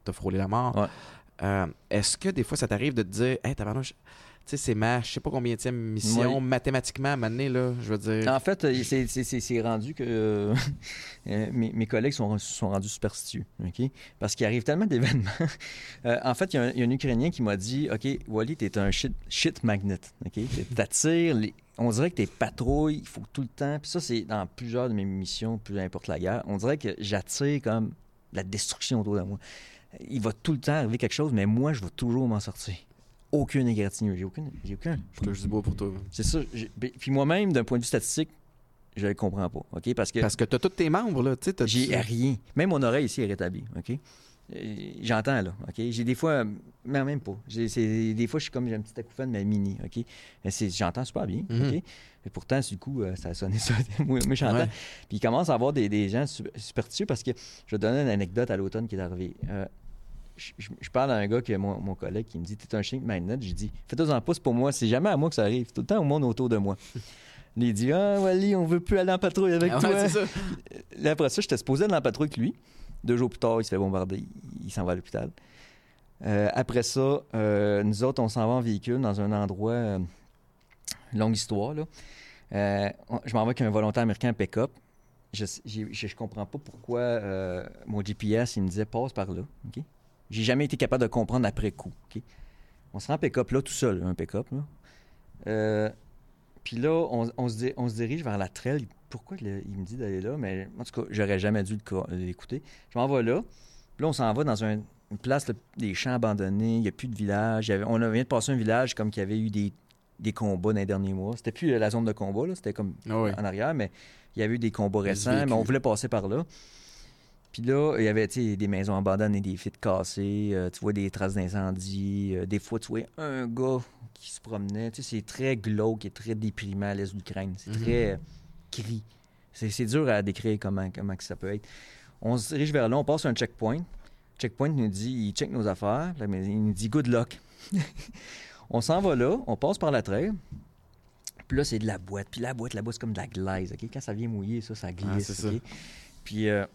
[SPEAKER 1] as frôlé la mort.
[SPEAKER 2] Ouais.
[SPEAKER 1] Euh, Est-ce que des fois, ça t'arrive de te dire, hey, tabarnouche, sais, c'est ma, je sais pas combien de mission,
[SPEAKER 2] Oui.
[SPEAKER 1] mathématiquement, à donné, là, je veux dire.
[SPEAKER 2] En fait, euh, c'est- rendu que euh, <laughs> euh, mes, mes collègues sont, sont rendus superstitieux, OK? Parce qu'il arrive tellement d'événements. <laughs> Euh, en fait, il y, a un- il y a un Ukrainien qui m'a dit, OK, Wally, t'es un shit, shit magnet, OK? T'attires, les- on dirait que tes patrouilles, il faut tout le temps, puis ça, c'est dans plusieurs de mes missions, peu importe la guerre, on dirait que j'attire comme la destruction autour de moi. Il va tout le temps arriver quelque chose, mais moi, je vais toujours m'en sortir. Aucune égratignure, j'ai aucune, j'ai aucun.
[SPEAKER 1] Je touche du bois pour toi.
[SPEAKER 2] C'est ça. ben, Puis moi-même, d'un point de vue statistique, je le comprends pas. OK? Parce que
[SPEAKER 1] Parce que tu as tous tes membres, là. Tu sais, t'as-
[SPEAKER 2] j'ai rien. Même mon oreille ici est rétablie. OK? Euh, J'entends, là. OK? J'ai des fois. Mais même pas. Des fois, je suis comme j'ai un petit acouphène, mais mini. OK? J'entends super bien.
[SPEAKER 1] Mhm.
[SPEAKER 2] OK? Et pourtant, du coup, euh, ça a sonné ça. <laughs> moi, j'entends.
[SPEAKER 1] Ouais.
[SPEAKER 2] Puis il commence à avoir des, des gens su- superstitieux parce que je vais te donner une anecdote à l'automne qui est arrivée. Euh, je, je- je parle à un gars qui est mon, mon collègue qui me dit T'es un chien de magnet. J'ai dit Fais-toi-en c'est pour moi. C'est jamais à moi que ça arrive. Tout le temps au monde autour de moi. <laughs> Il dit Ah, Wally, on veut plus aller en patrouille avec
[SPEAKER 1] Ah
[SPEAKER 2] toi.
[SPEAKER 1] ouais, ça. <laughs>
[SPEAKER 2] Là, après ça, j'étais supposé aller en patrouille avec lui. Deux jours plus tard, il se fait bombarder. Il, il s'en va à l'hôpital. Euh, après ça, euh, nous autres, on s'en va en véhicule dans un endroit. euh, longue histoire, là. On- je m'en vais avec un volontaire américain pick-up. Je, je comprends pas pourquoi euh, mon GPS, il me disait passe par là. J'ai jamais été capable de comprendre après coup. On se rend en pick-up là, tout seul, un pick-up. Là. Euh, puis là, on, on se di- on se dirige vers la trail. Pourquoi le- il me dit d'aller là? Mais en tout cas, j'aurais jamais dû l'écouter. Je m'en vais là. Puis là, on s'en va dans un- une place, là, des champs abandonnés. Il n'y a plus de village. Avait- on vient de passer un village comme qu'il y avait eu des, des combats dans les derniers mois. C'était plus euh, la zone de combat, là. C'était comme
[SPEAKER 1] Ah
[SPEAKER 2] en arrière, mais il y avait eu des combats récents, mais on voulait passer par là. Puis là, il y avait des maisons abandonnées, des fils cassés, euh, tu vois des traces d'incendie. euh, des fois, tu vois un gars qui se promenait. Tu sais, c'est très glauque et très déprimant à l'est de l'Ukraine. C'est
[SPEAKER 1] Mhm.
[SPEAKER 2] très euh, gris. C'est c'est dur à décrire comment, comment que ça peut être. On se dirige vers là, on passe un checkpoint. Checkpoint nous dit, il check nos affaires, là, mais il nous dit good luck. <laughs> on s'en va là, on passe par la trail. Puis là, c'est de la boîte. Puis la boîte, la boîte, c'est comme de la glaise. ok? Quand ça vient mouiller, ça, ça glisse.
[SPEAKER 1] Ah, ça.
[SPEAKER 2] ok? Puis euh,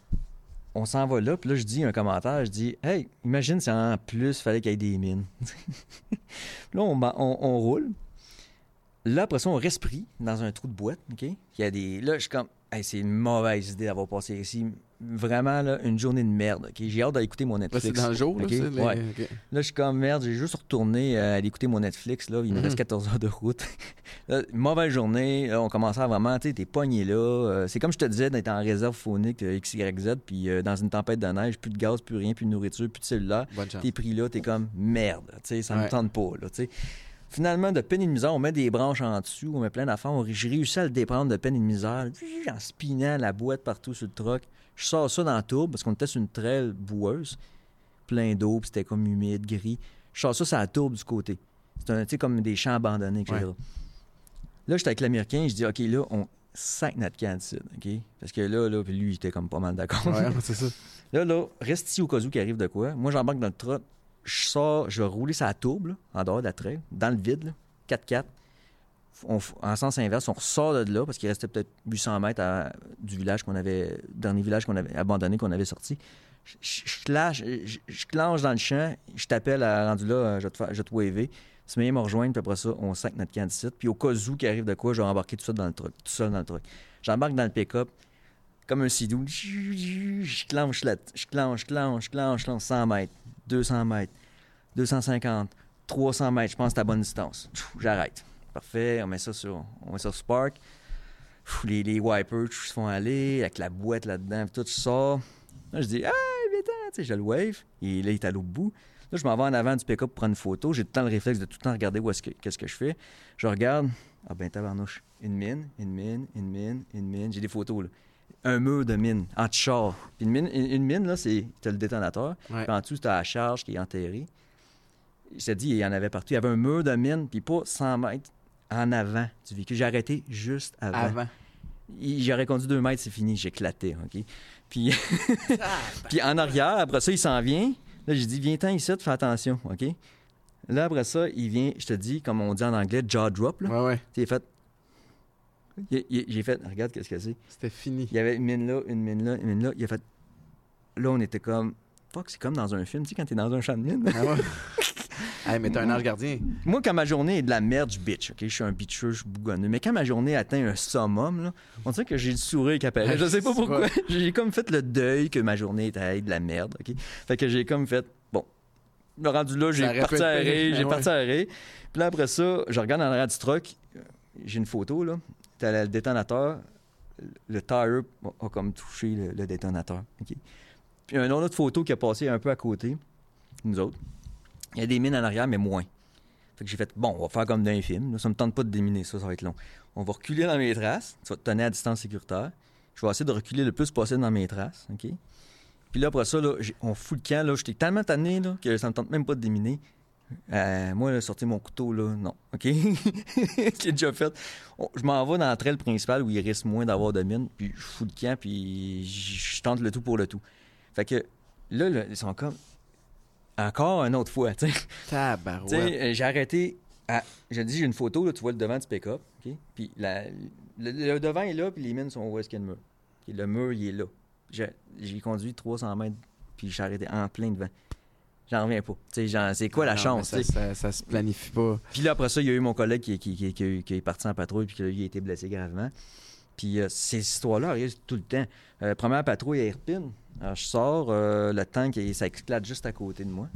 [SPEAKER 2] on s'en va là. Puis là, je dis un commentaire. Je dis Hey, imagine si en plus, il fallait qu'il y ait des mines. <laughs> Là, on- on roule. Là, après ça, on reste pris dans un trou de boîte. OK? Il y a des. Là, je suis comme. Hey, c'est une mauvaise idée d'avoir passé ici. Vraiment, là, une journée de merde. J'ai hâte d'écouter mon
[SPEAKER 1] Là,
[SPEAKER 2] Netflix.
[SPEAKER 1] c'est dans le jour, là, les-
[SPEAKER 2] Ouais. Là, je suis comme merde, j'ai juste retourné euh, aller écouter mon Netflix. Là. Il me
[SPEAKER 1] Mhm.
[SPEAKER 2] reste 14 heures de route. <laughs> Là, mauvaise journée. Là, on commençait à vraiment, tu sais, t'es pogné là. Euh, c'est comme je te disais d'être en réserve phonique euh, XYZ, puis euh, dans une tempête de neige, plus de gaz, plus rien, plus de nourriture, plus de cellulaire.
[SPEAKER 1] Bonne.
[SPEAKER 2] T'es pris là, t'es comme merde. Tu sais, ça me
[SPEAKER 1] Ouais.
[SPEAKER 2] tente pas. Là, tu sais. Finalement, de peine et de misère, on met des branches en dessous, on met plein d'affaires. On- J'ai réussi à le déprendre de peine et de misère, en spinant la boîte partout sur le truck. Je sors ça dans la tourbe parce qu'on était sur une trail boueuse, plein d'eau, puis c'était comme humide, gris. Je sors ça sur la tourbe du côté. Sais, comme des champs abandonnés, etc. Là, j'étais avec l'Américain, je dis, OK, là, on sac notre d'ici, OK? Parce que là, là, puis lui, il était comme pas mal d'accord.
[SPEAKER 1] Ouais, <laughs> c'est ça.
[SPEAKER 2] Là, là, reste ici au cas où qu'il arrive de quoi. Moi, j'embarque dans le truck. Je sors, je vais rouler sa tourbe, en dehors de la trail, dans le vide, là, 4x4. On f- en sens inverse, on ressort de là parce qu'il restait peut-être 800 mètres du village qu'on avait, dernier village qu'on avait abandonné, qu'on avait sorti. Je, je, je clenche dans le champ, je t'appelle à rendu là, euh, je te, je te waver. Tu viens me rejoindre, puis après ça, on sac notre camp. Puis au cas où qu'il arrive de quoi, je vais embarquer tout ça dans le truck, tout seul dans le truck. J'embarque dans le pick-up, comme un sidou. Je clenche, je clenche, je clenche, je clenche 100 mètres, 200 mètres, 250, 300 mètres. Je pense que c'est à bonne distance. J'arrête. Parfait. On met ça sur, on met ça sur Spark. Les, les wipers se font aller avec la boîte là-dedans. Tout, sors. Là, je dis, hey, viens tu sais, je le wave. Et là, il est à l'autre bout. Là, je m'en vais en avant du pick-up pour prendre une photo. J'ai tout le temps le réflexe de tout le temps regarder où est-ce que, qu'est-ce que je fais. Je regarde. Ah ben, tabarnouche. Une mine, une mine, une mine, une mine. J'ai des photos, là. Un mur de mine, anti-char. Puis une mine, une, mine, là, c'est t'as le détonateur.
[SPEAKER 1] Ouais.
[SPEAKER 2] Puis en dessous, t'as la charge qui est enterrée. Je t'ai dit, il y en avait partout. Il y avait un mur de mine, puis pas 100 mètres en avant du véhicule. J'ai arrêté juste avant.
[SPEAKER 1] Avant.
[SPEAKER 2] J'aurais conduit deux mètres, c'est fini. J'ai éclaté, OK? Puis, <laughs> puis en arrière, après ça, il s'en vient. Là, j'ai dit, viens-t'en ici, fais attention, OK? Là, après ça, il vient, je te dis, comme on dit en anglais, jaw drop. Là.
[SPEAKER 1] Ouais,
[SPEAKER 2] fait. J'ai fait, regarde qu'est-ce que c'est.
[SPEAKER 1] C'était fini.
[SPEAKER 2] Il y avait une mine là, une mine là, une mine là. Il a fait. Là, on était comme. Fuck, c'est comme dans un film, tu sais, quand t'es dans un champ de mine.
[SPEAKER 1] Ah ouais. <laughs> hey, mais t'es un ange gardien.
[SPEAKER 2] Moi, quand ma journée est de la merde, je bitch, OK? Je suis un bitcheux, je suis bougonneux. Mais quand ma journée atteint un summum, là, on dirait que j'ai le sourire qui apparaît. Je sais pas pourquoi. <laughs> J'ai comme fait le deuil que ma journée était de la merde, OK? Fait que j'ai comme fait, bon, le rendu là, j'ai parti à j'ai
[SPEAKER 1] ouais.
[SPEAKER 2] parti à. Puis là, après ça, je regarde dans l'arrière du truck, j'ai une photo, là. Le détonateur, le tire a, comme touché le, le détonateur, OK? Puis une autre photo qui a passé un peu à côté, nous autres. Il y a des mines en arrière, mais moins. Fait que j'ai fait, bon, on va faire comme dans un film. Là, ça me tente pas de déminer ça, va être long. On va reculer dans mes traces. Tu vas te tenir à distance sécuritaire. Je vais essayer de reculer le plus possible dans mes traces? Puis là, après ça, on fout le camp. J'étais tellement tanné que ça me tente même pas de déminer. Euh, moi, là, sortir mon couteau, là, non. <laughs> OK? J'ai déjà fait. On- je m'en vais dans la trail principale où il risque moins d'avoir de mine. Puis je fous le camp, puis je je tente le tout pour le tout. Fait que là, là, ils sont comme. Encore une autre fois, <laughs> tu sais. J'ai arrêté. À... J'ai dit, j'ai une photo, là, tu vois le devant du pick-up. OK? Puis la- le, le devant est là, puis les mines sont où est-ce qu'il y a le mur. Le mur, il est là. J'ai j'ai conduit 300 mètres, puis j'ai arrêté en plein devant. J'en reviens pas. C'est quoi la
[SPEAKER 1] Non,
[SPEAKER 2] chance?
[SPEAKER 1] ça, ça, ça se planifie pas.
[SPEAKER 2] Puis là, après ça, il y a eu mon collègue qui, qui, qui- qui- est parti en patrouille, puis qui lui a été blessé gravement. Puis euh, ces histoires-là arrivent tout le temps. Euh, première patrouille à Irpine. Alors, je sors, euh, le tank, ça éclate juste à côté de moi.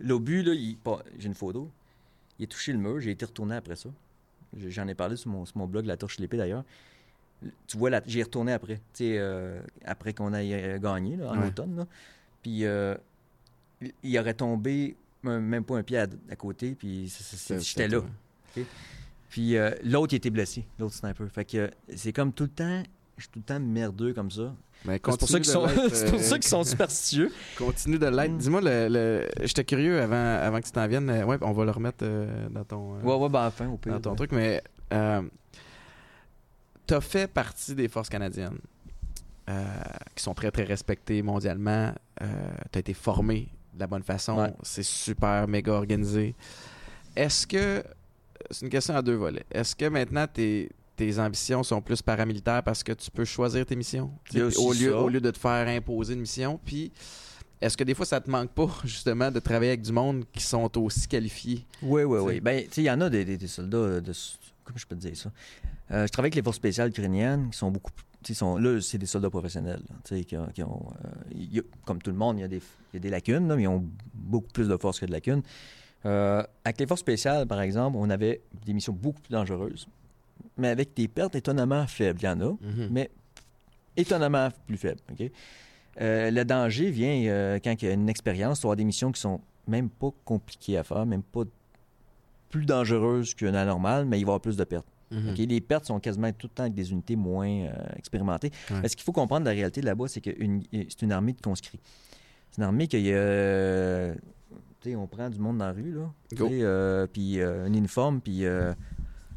[SPEAKER 2] L'obus, là, j'ai une photo. Il a touché le mur, j'ai été retourné après ça. J'en ai parlé sur mon, sur mon blog, La Torche Lépée d'ailleurs. Tu vois, j'ai retourné après. Après qu'on ait gagné, là, en
[SPEAKER 1] Ouais.
[SPEAKER 2] automne. là. Puis il- aurait tombé même pas un pied à, à côté, puis j'étais là. Puis euh, l'autre, il était blessé, l'autre sniper. Fait que euh, c'est comme tout le temps, je suis tout le temps merdeux comme ça.
[SPEAKER 1] Mais
[SPEAKER 2] C'est pour ça qu'ils sont, <laughs>
[SPEAKER 1] euh,
[SPEAKER 2] sont superstitieux.
[SPEAKER 1] Continue de l'être.
[SPEAKER 2] Mm.
[SPEAKER 1] Dis-moi, le, le- j'étais curieux avant, avant que tu t'en viennes. Ouais, on va le remettre euh, dans ton, euh,
[SPEAKER 2] Ouais, ouais, ben enfin, au pire.
[SPEAKER 1] dans ton
[SPEAKER 2] ouais.
[SPEAKER 1] truc, mais euh, tu as fait partie des forces canadiennes qui sont très, très respectées mondialement. tu as été formé de la bonne façon.
[SPEAKER 2] Ouais.
[SPEAKER 1] C'est super, méga organisé. Est-ce que. C'est une question à deux volets. Est-ce que maintenant tes, tes ambitions sont plus paramilitaires parce que tu peux choisir tes missions? Au, lieu,
[SPEAKER 2] ça.
[SPEAKER 1] au lieu de te faire imposer une mission? Puis. Est-ce que des fois ça te manque pas <laughs> justement de travailler avec du monde qui sont aussi qualifiés?
[SPEAKER 2] Oui, oui,
[SPEAKER 1] T'sais.
[SPEAKER 2] oui. Ben, tu sais, il y en a des, des- des soldats euh, de. Comment je peux te dire ça? Euh, je travaille avec les forces spéciales ukrainiennes qui sont beaucoup. plus- sont, là, c'est des soldats professionnels. là, qui ont, qui ont, euh, a- comme tout le monde, il y a des, y a des lacunes, là, mais ils ont beaucoup plus de force que de lacunes. Euh, avec les forces spéciales, par exemple, on avait des missions beaucoup plus dangereuses, mais avec des pertes étonnamment faibles. Il y en a, mais étonnamment plus faible. OK? Euh, le danger vient quand il y a une expérience, tu des missions qui sont même pas compliquées à faire, même pas plus dangereuses qu'une anormale, mais il va y avoir plus de pertes.
[SPEAKER 1] Mhm.
[SPEAKER 2] OK? Les pertes sont quasiment tout le temps avec des unités moins euh, expérimentées.
[SPEAKER 1] Ouais.
[SPEAKER 2] Mais ce qu'il faut comprendre de la réalité là-bas, c'est que une- c'est une armée de conscrits. C'est une armée qu'il y a. euh, tu sais, on prend du monde dans la rue, là. euh, puis euh, un uniforme, puis euh,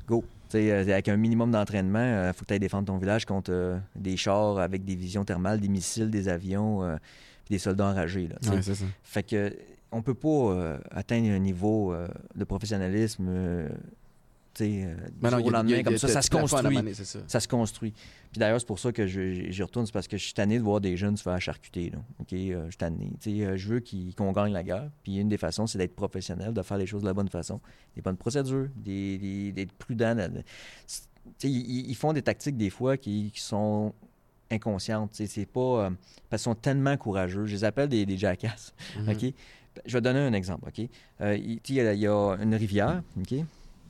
[SPEAKER 2] go. Tu sais, euh, avec un minimum d'entraînement, il faut que tu ailles défendre ton village contre euh, des chars avec des visions thermales, des missiles, des avions, euh, puis des soldats enragés. Là.
[SPEAKER 1] Ouais, ça.
[SPEAKER 2] Fait que on peut pas euh, atteindre un niveau euh, de professionnalisme euh, sais, euh, du jour au lendemain comme ça. Ça se construit.
[SPEAKER 1] ça.
[SPEAKER 2] Ça se construit. Puis d'ailleurs, c'est pour ça que j'y retourne, c'est parce que je suis tanné de voir des jeunes se faire charcuter. Là. OK, euh, je suis tanné. Euh, je veux qu'on gagne la guerre. Puis une des façons, c'est d'être professionnel, de faire les choses de la bonne façon. Des bonnes procédures, d'être prudent. ils, ils font des tactiques des fois qui, qui sont inconscientes. C'est pas. euh, parce qu'ils sont tellement courageux. Je les appelle des, des jackasses.
[SPEAKER 1] Mhm.
[SPEAKER 2] OK? Je vais donner un exemple, OK? Il, y y a une rivière, OK?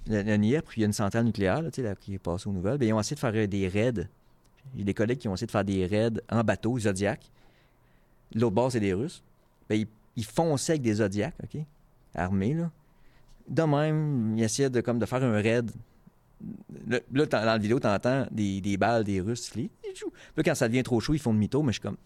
[SPEAKER 2] Il y a une centrale nucléaire, là, qui est passée aux nouvelles. Bien, ils ont essayé de faire euh, des raids. J'ai des collègues qui ont essayé de faire des raids en bateau, Zodiac. L'autre bord, c'est des Russes. Bien, ils, ils fonçaient avec des Zodiac, OK? Armés, là. De même, ils essayaient de, comme, de faire un raid. Là, dans la vidéo, tu entends des, des balles des Russes siffler. Là, quand ça devient trop chaud, ils font demi-tour, mais je suis comme,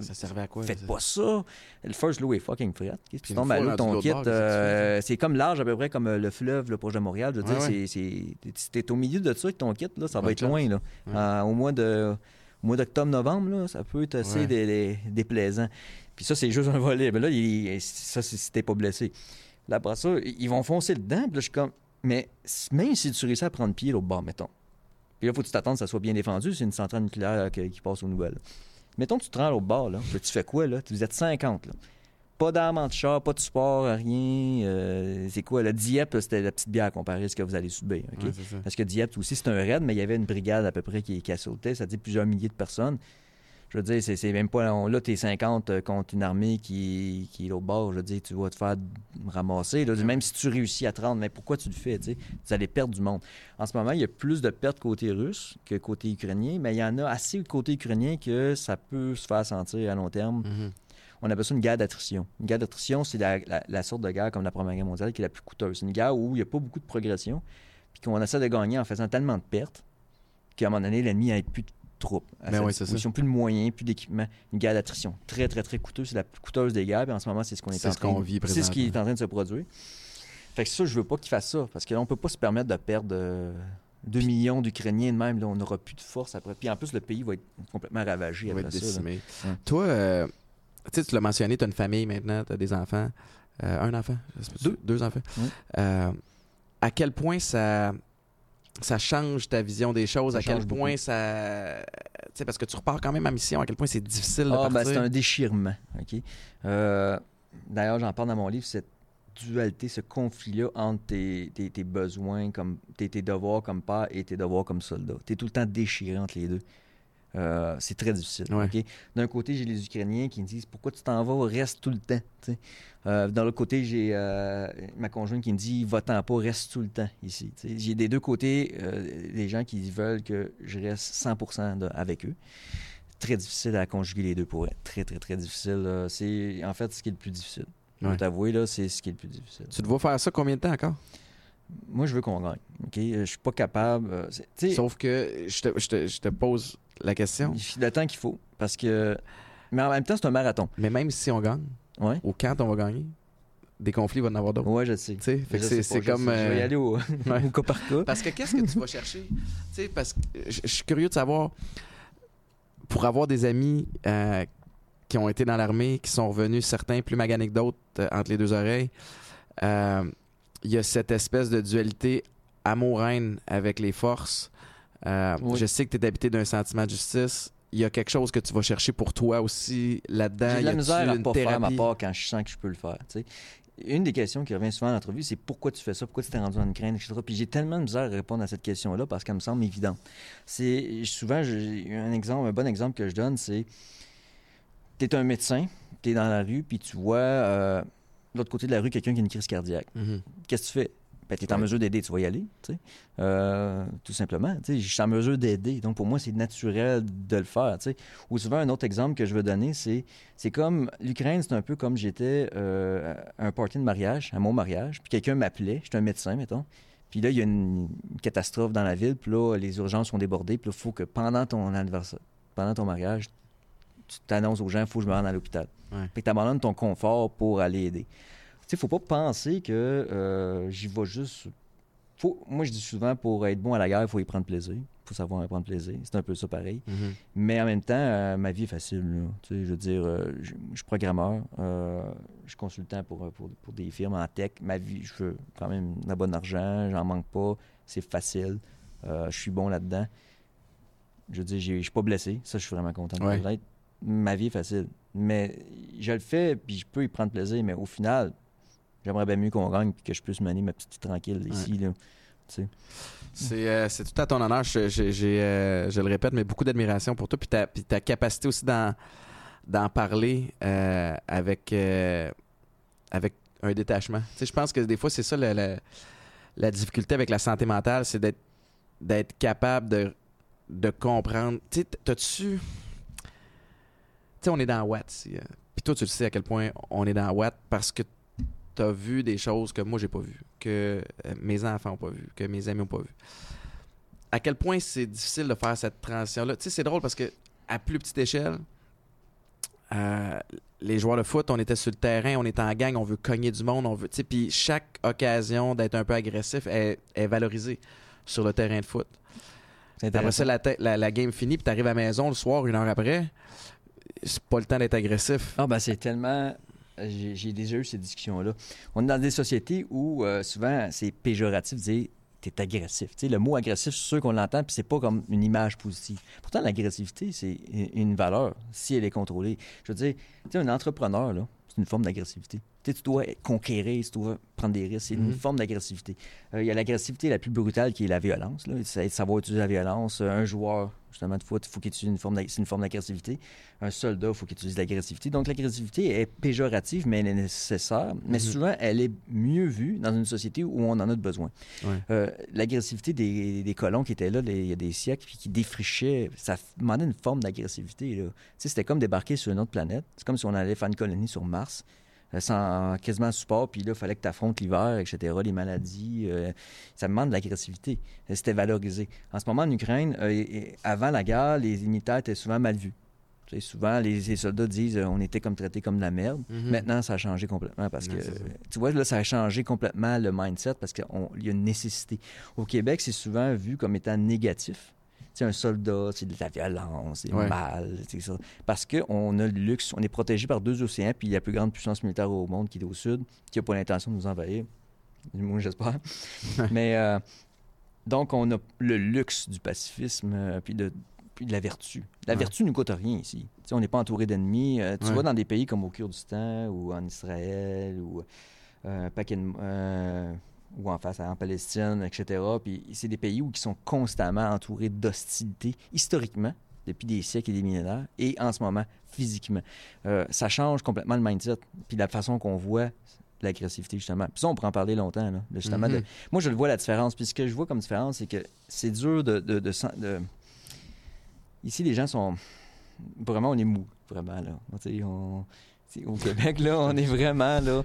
[SPEAKER 1] Ça servait à quoi?
[SPEAKER 2] Faites
[SPEAKER 1] ça?
[SPEAKER 2] pas ça. Le first low est fucking fret. Si
[SPEAKER 1] Puis
[SPEAKER 2] tu tombes à l'eau, ton kit, euh, c'est comme large à peu près comme euh, le fleuve là, proche de Montréal. Je veux dire,
[SPEAKER 1] Ouais,
[SPEAKER 2] c'est- c'est- si t'es au milieu de ça avec ton kit, là, ça va être
[SPEAKER 1] chance.
[SPEAKER 2] loin. Là.
[SPEAKER 1] Ouais.
[SPEAKER 2] Euh, au mois de au mois d'octobre-novembre, là, ça peut être assez déplaisant. Puis ça, c'est juste un volet. Mais là, il- ça, c'est si t'es pas blessé. Là, après ça, ils vont foncer dedans. Puis là, je suis comme... Mais même si tu réussis à prendre pied l'autre bord, mettons, Puis là, il faut que tu t'attendes que ça soit bien défendu. C'est une centrale nucléaire qui, qui passe aux nouvelles. Mettons que tu te rends à l'autre bord, là. Tu fais quoi, là? Vous êtes 50, là. Pas d'armes anti-char, pas de support, rien. Euh, c'est quoi? Le Dieppe, c'était la petite bière comparée à ce que vous allez subir.
[SPEAKER 1] Ouais.
[SPEAKER 2] Parce que Dieppe aussi, c'est un raid, mais il y avait une brigade à peu près qui, qui a sauté, ça dit plusieurs milliers de personnes. Je veux dire, c'est, même pas. on- là, t'es 50 euh, contre une armée qui, qui est l'autre bord. Je veux dire, tu vas te faire ramasser. là. Même si tu réussis à te rendre, mais pourquoi tu le fais? tu allez perdre du monde. En ce moment, il y a plus de pertes côté russe que côté ukrainien, mais il y en a assez côté ukrainien que ça peut se faire sentir à long terme.
[SPEAKER 1] Mhm.
[SPEAKER 2] On appelle ça une guerre d'attrition. Une guerre d'attrition, c'est la, la- la sorte de guerre comme la Première Guerre mondiale qui est la plus coûteuse. C'est une guerre où il n'y a pas beaucoup de progression, puis qu'on essaie de gagner en faisant tellement de pertes qu'à un moment donné, l'ennemi n'a plus de troupes.
[SPEAKER 1] Ben oui, c'est ça.
[SPEAKER 2] disposition, plus de moyens, plus d'équipement. Une guerre d'attrition. Très, très, très coûteuse. C'est la plus coûteuse des guerres, puis en ce moment, c'est ce qu'on est, en
[SPEAKER 1] ce
[SPEAKER 2] train
[SPEAKER 1] qu'on
[SPEAKER 2] de-
[SPEAKER 1] vit
[SPEAKER 2] C'est ce qui est en train de se produire. Fait que ça, je veux pas qu'il fasse ça, parce que là, on peut pas se permettre de perdre euh, 2 millions d'Ukrainiens de même. Là, on n'aura plus de force après. Puis en plus, le pays va être complètement ravagé
[SPEAKER 1] Il va
[SPEAKER 2] après
[SPEAKER 1] être
[SPEAKER 2] ça.
[SPEAKER 1] décimé. Toi, euh, tu l'as mentionné, tu as une famille maintenant, tu as des enfants. Euh, un enfant?
[SPEAKER 2] Deux.
[SPEAKER 1] Deux enfants. Euh, à quel point ça, ça change ta vision des choses?
[SPEAKER 2] Ça
[SPEAKER 1] à quel point ça. Tu sais, parce que tu repars quand même à mission, à quel point c'est difficile de
[SPEAKER 2] Ah, ben,
[SPEAKER 1] partir.
[SPEAKER 2] c'est un déchirement. Euh, D'ailleurs, j'en parle dans mon livre, cette dualité, ce conflit-là entre tes, tes- tes besoins, comme tes, tes devoirs comme père et tes devoirs comme soldat. Tu es tout le temps déchiré entre les deux. Euh, c'est très difficile.
[SPEAKER 1] Ouais.
[SPEAKER 2] D'un côté, j'ai les Ukrainiens qui me disent Pourquoi tu t'en vas Reste tout le temps. Euh, D'un autre côté, j'ai euh, ma conjointe qui me dit Va-t'en pas, reste tout le temps ici. J'ai des deux côtés euh, des gens qui veulent que je reste 100% de- avec eux très difficile à conjuguer les deux pour être très, très, très difficile. C'est en fait ce qui est le plus difficile. Je vais t'avouer, là, c'est ce qui est le plus difficile.
[SPEAKER 1] Tu te vois faire ça combien de temps encore?
[SPEAKER 2] Moi, je veux qu'on gagne. OK? Je suis pas capable.
[SPEAKER 1] Sauf que je te, je te- je te pose la question.
[SPEAKER 2] le temps qu'il faut. Parce que. Mais en même temps, c'est un marathon.
[SPEAKER 1] Mais même si on gagne,
[SPEAKER 2] Ouais.
[SPEAKER 1] ou quand on va gagner, des conflits, il va en avoir d'autres.
[SPEAKER 2] Ouais, je sais.
[SPEAKER 1] C'est comme.
[SPEAKER 2] sais. Je vais y
[SPEAKER 1] euh,
[SPEAKER 2] aller au, <laughs>
[SPEAKER 1] ouais.
[SPEAKER 2] au cas par cas.
[SPEAKER 1] Parce que qu'est-ce que tu vas chercher? Parce que je je suis curieux de savoir, pour avoir des amis euh, qui ont été dans l'armée, qui sont revenus, certains plus maganés que d'autres, euh, entre les deux oreilles, euh, il y a cette espèce de dualité amour-haine avec les forces. Euh,
[SPEAKER 2] Oui.
[SPEAKER 1] Je sais que tu es habité d'un sentiment de justice. Il y a quelque chose que tu vas chercher pour toi aussi là-dedans?
[SPEAKER 2] J'ai de la misère à pas faire ma part quand je sens que je peux le faire. tu sais. Une des questions qui revient souvent en entrevue, c'est pourquoi tu fais ça, pourquoi tu t'es rendu en Ukraine, etc. Puis j'ai tellement de misère à répondre à cette question-là parce qu'elle me semble évidente. C'est souvent un exemple, un bon exemple que je donne, c'est tu es un médecin, tu es dans la rue, puis tu vois euh, de l'autre côté de la rue quelqu'un qui a une crise cardiaque.
[SPEAKER 1] Mhm.
[SPEAKER 2] Qu'est-ce que tu fais? Ben, tu es en mesure d'aider, tu vas y aller. Euh, tout simplement. Je suis en mesure d'aider. Donc, pour moi, c'est naturel de le faire. Ou souvent, un autre exemple que je veux donner, c'est c'est comme l'Ukraine, c'est un peu comme j'étais euh, à un party de mariage, à mon mariage, puis quelqu'un m'appelait, j'étais un médecin, mettons. Puis là, il y a une, une catastrophe dans la ville, puis là, les urgences sont débordées, puis là, il faut que pendant ton anniversaire, pendant ton mariage, tu t'annonces aux gens, il faut que je me rende à l'hôpital.
[SPEAKER 1] Ouais.
[SPEAKER 2] Puis tu abandonnes ton confort pour aller aider. Sais, faut pas penser que euh, j'y vais juste. Faut, moi, je dis souvent, pour être bon à la guerre, il faut y prendre plaisir. Il faut savoir y prendre plaisir. C'est un peu ça pareil.
[SPEAKER 1] Mhm.
[SPEAKER 2] Mais en même temps, euh, ma vie est facile. là. Tu sais, je veux dire, euh, je, je suis programmeur, je suis consultant pour, pour, pour des firmes en tech. Ma vie, je fais quand même de bon argent, j'en manque pas, c'est facile, je suis bon là-dedans. Je veux dire, j'ai- je suis pas blessé, ça, je suis vraiment content de
[SPEAKER 1] Ouais.
[SPEAKER 2] l'être. Ma vie est facile. Mais je le fais, puis je peux y prendre plaisir, mais au final, j'aimerais bien mieux qu'on gagne puis que je puisse mener ma petite tranquille ici. Là.
[SPEAKER 1] C'est euh, c'est tout à ton honneur. Je, je- j'ai, euh, je le répète, mais beaucoup d'admiration pour toi. Puis ta, puis ta capacité aussi d'en, d'en parler euh, avec, avec un détachement. Je pense que des fois, c'est ça la, difficulté avec la santé mentale, c'est d'être, d'être capable de, de comprendre. Tu sais, t'as-tu. Tu sais, on est dans Watt Puis toi, tu le sais à quel point on est dans Watt parce que tu as vu des choses que moi, j'ai pas vues, que euh, mes enfants n'ont pas vues, que mes amis n'ont pas vues. À quel point c'est difficile de faire cette transition-là? Tu sais, c'est drôle parce que à plus petite échelle, euh, les joueurs de foot, on était sur le terrain, on est en gang, on veut cogner du monde, on veut. tu sais, Puis chaque occasion d'être un peu agressif est, est valorisée sur le terrain de foot. Après ça, la, la game finie, puis t'arrives à la maison le soir, une heure après, c'est pas le temps d'être agressif.
[SPEAKER 2] Ah ben c'est tellement... J'ai déjà eu ces discussions-là. On est dans des sociétés où euh, souvent c'est péjoratif de dire es agressif. Tu sais, le mot agressif, c'est sûr qu'on l'entend, puis c'est pas comme une image positive. Pourtant, l'agressivité, c'est une valeur si elle est contrôlée. Je veux dire, un entrepreneur, c'est une forme d'agressivité. Tu, dois conquérir, tu dois prendre des risques. C'est une mhm. forme d'agressivité. Euh, il y a l'agressivité la plus brutale qui est la violence. C'est savoir utiliser la violence. Euh, un joueur, justement, de foot, il faut qu'il utilise une forme, une forme d'agressivité. Un soldat, il faut qu'il utilise l'agressivité. Donc, l'agressivité est péjorative, mais elle est nécessaire. Mais mhm. souvent, elle est mieux vue dans une société où on en a besoin. Euh, l'agressivité des, colons qui étaient là il y a des siècles, puis qui défrichaient, ça demandait une forme d'agressivité. C'était comme débarquer sur une autre planète. C'est comme si on allait faire une colonie sur Mars. Euh, sans quasiment support, puis là, il fallait que tu affrontes l'hiver, etc., les maladies. Euh, ça demande de l'agressivité. Euh, c'était valorisé. En ce moment, en Ukraine, avant la guerre, les militaires étaient souvent mal vus. souvent, les, soldats disent on était comme traités comme de la merde. Mhm. Maintenant, ça a changé complètement parce que, tu vois, là, ça a changé complètement le mindset parce qu'il y a une nécessité. Au Québec, c'est souvent vu comme étant négatif c'est un soldat, c'est de la violence, c'est mal, c'est ça. Parce qu'on a le luxe, on est protégé par deux océans, puis il y a la plus grande puissance militaire au monde qui est au sud, qui n'a pas l'intention de nous envahir. Du moins, j'espère. Mais euh, donc, on a le luxe du pacifisme, euh, puis de puis de la vertu. La vertu ne nous coûte rien ici. on n'est pas entouré d'ennemis. Euh, tu vois, dans des pays comme au Kurdistan ou en Israël ou un paquet de, ou en face en Palestine, etc. Puis c'est des pays où ils sont constamment entourés d'hostilité, historiquement, depuis des siècles et des millénaires, et en ce moment, physiquement. Euh, ça change complètement le mindset, puis la façon qu'on voit l'agressivité, justement. Puis ça, on pourrait en parler longtemps, là, justement. Mm-hmm. Moi, je le vois, la différence. Puis ce que je vois comme différence, c'est que c'est dur de, de, de, Ici, les gens sont... Vraiment, on est mou, vraiment, là. On au Québec, là, on est vraiment là,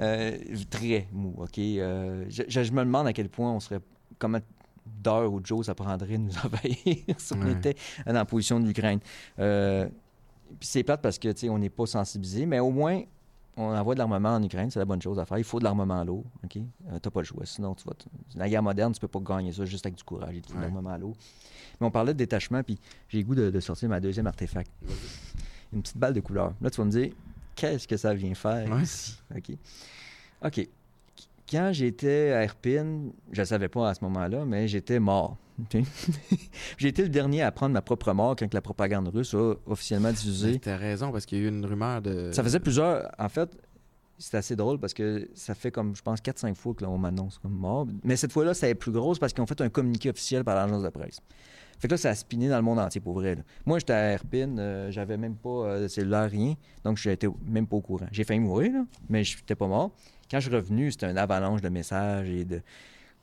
[SPEAKER 2] euh, très mou. OK? Euh, je, me demande à quel point on serait. Combien d'heures ou de jours ça prendrait de nous <laughs> envahir si on était dans la position de l'Ukraine. Euh, puis c'est plate parce que, tu sais, on n'est pas sensibilisé, mais au moins, on envoie de l'armement en Ukraine, c'est la bonne chose à faire. Il faut de l'armement lourd, OK? t'as pas le choix. Sinon, tu vas. La guerre moderne, tu peux pas gagner ça juste avec du courage et de l'armement lourd. Mais on parlait de détachement, puis j'ai le goût de, de, sortir ma deuxième artefact. Une petite balle de couleur. Là, tu vas me dire, qu'est-ce que ça vient faire? Ici? OK. OK. Quand j'étais à Erpin, je ne savais pas à ce moment-là, mais j'étais mort. <laughs> <laughs> j'ai été le dernier à prendre ma propre mort quand la propagande russe a officiellement diffusé.
[SPEAKER 1] Tu as raison, parce qu'il y a eu une rumeur de.
[SPEAKER 2] Ça faisait plusieurs. En fait, c'est assez drôle parce que ça fait comme, je pense, 4-5 fois qu'on m'annonce comme mort. Mais cette fois-là, ça est plus grosse parce qu'ils ont fait un communiqué officiel par l'agence de presse. Fait que là, ça a spiné dans le monde entier, pour vrai. Moi, j'étais à Herpine, euh, j'avais même pas euh, de cellulaire, rien. Donc, j'étais même pas au courant. J'ai failli mourir, là, mais je n'étais pas mort. Quand je suis revenu, c'était un avalanche de messages et de.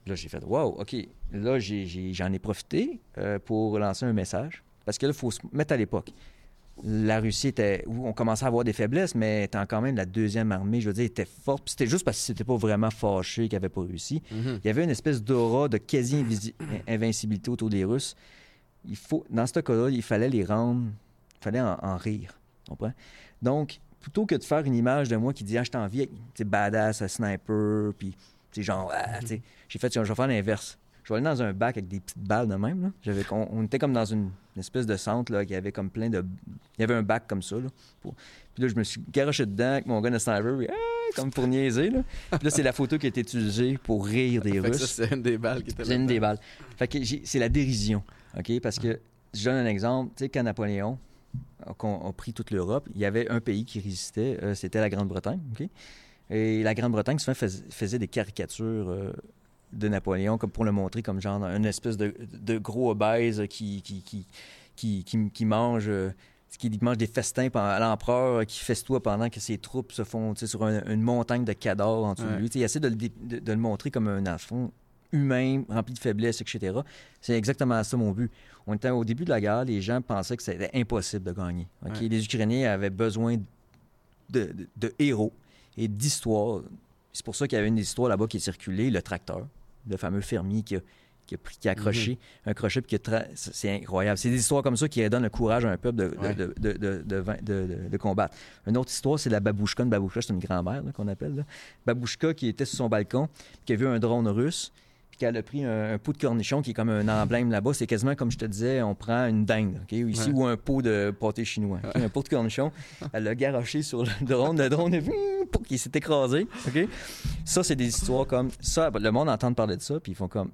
[SPEAKER 2] Là, j'ai fait Wow, OK. Là, j'en ai, profité euh, pour lancer un message. Parce que là, il faut se mettre à l'époque. La Russie était. On commençait à avoir des faiblesses, mais était quand même la deuxième armée, je veux dire, était forte. C'était juste parce que c'était pas vraiment fâché qu'ils n'avaient pas réussi. Mm-hmm. Il y avait une espèce d'aura de quasi-invincibilité autour des Russes il faut, dans ce cas-là, il fallait les rendre, il fallait en, rire. Donc, plutôt que de faire une image de moi qui dit Ah, je t'envie avec badass, un sniper, puis genre, ah, mm-hmm. j'ai fait, je vais faire l'inverse. Je vais aller dans un bac avec des petites balles de même. Là. J'avais, on, était comme dans une, espèce de centre là, qui avait comme plein de. Il y avait un bac comme ça. Là, Puis là, je me suis garoché dedans avec mon gun de sniper, puis, ah, comme pour niaiser. Là. Puis là, c'est la photo qui a été utilisée pour rire des Russes. Ça,
[SPEAKER 1] c'est une des balles qui était là.
[SPEAKER 2] C'est une des balles. Fait que c'est la dérision. OK? Parce que, je donne un exemple, tu sais, quand Napoléon a, pris toute l'Europe, il y avait un pays qui résistait, euh, c'était la Grande-Bretagne, OK? Et la Grande-Bretagne, souvent, faisait des caricatures euh, de Napoléon comme pour le montrer comme genre une espèce de, gros obèse qui, qui, qui, qui, mange... Euh, qui mange des festins à l'empereur, qui festoie pendant que ses troupes se font sur une montagne de cadavres en dessous de lui. Il essaie de le, de, le montrer comme un enfant humain, rempli de faiblesses, etc. C'est exactement ça mon but. On était au début de la guerre, les gens pensaient que c'était impossible de gagner. Les Ukrainiens avaient besoin de, héros et d'histoires. C'est pour ça qu'il y avait une histoire là-bas qui est circulée, le tracteur, le fameux fermier qui a, qui a, pris, qui a accroché mhm. un crochet. Puis qui C'est incroyable. C'est des histoires comme ça qui donnent le courage à un peuple de, de, de combattre. Une autre histoire, c'est la babouchka. Une babouchka, c'est une grand-mère qu'on appelle. Babouchka qui était sur son balcon, qui a vu un drone russe qu'elle a pris un, pot de cornichon qui est comme un emblème là-bas. C'est quasiment comme je te disais, on prend une dinde, ici, ou un pot de pâté chinois. Un pot de cornichon, <laughs> elle l'a garoché sur le drone, le drone est qu'il s'est écrasé. Ça, c'est des histoires comme ça. Le monde entend parler de ça, puis ils font comme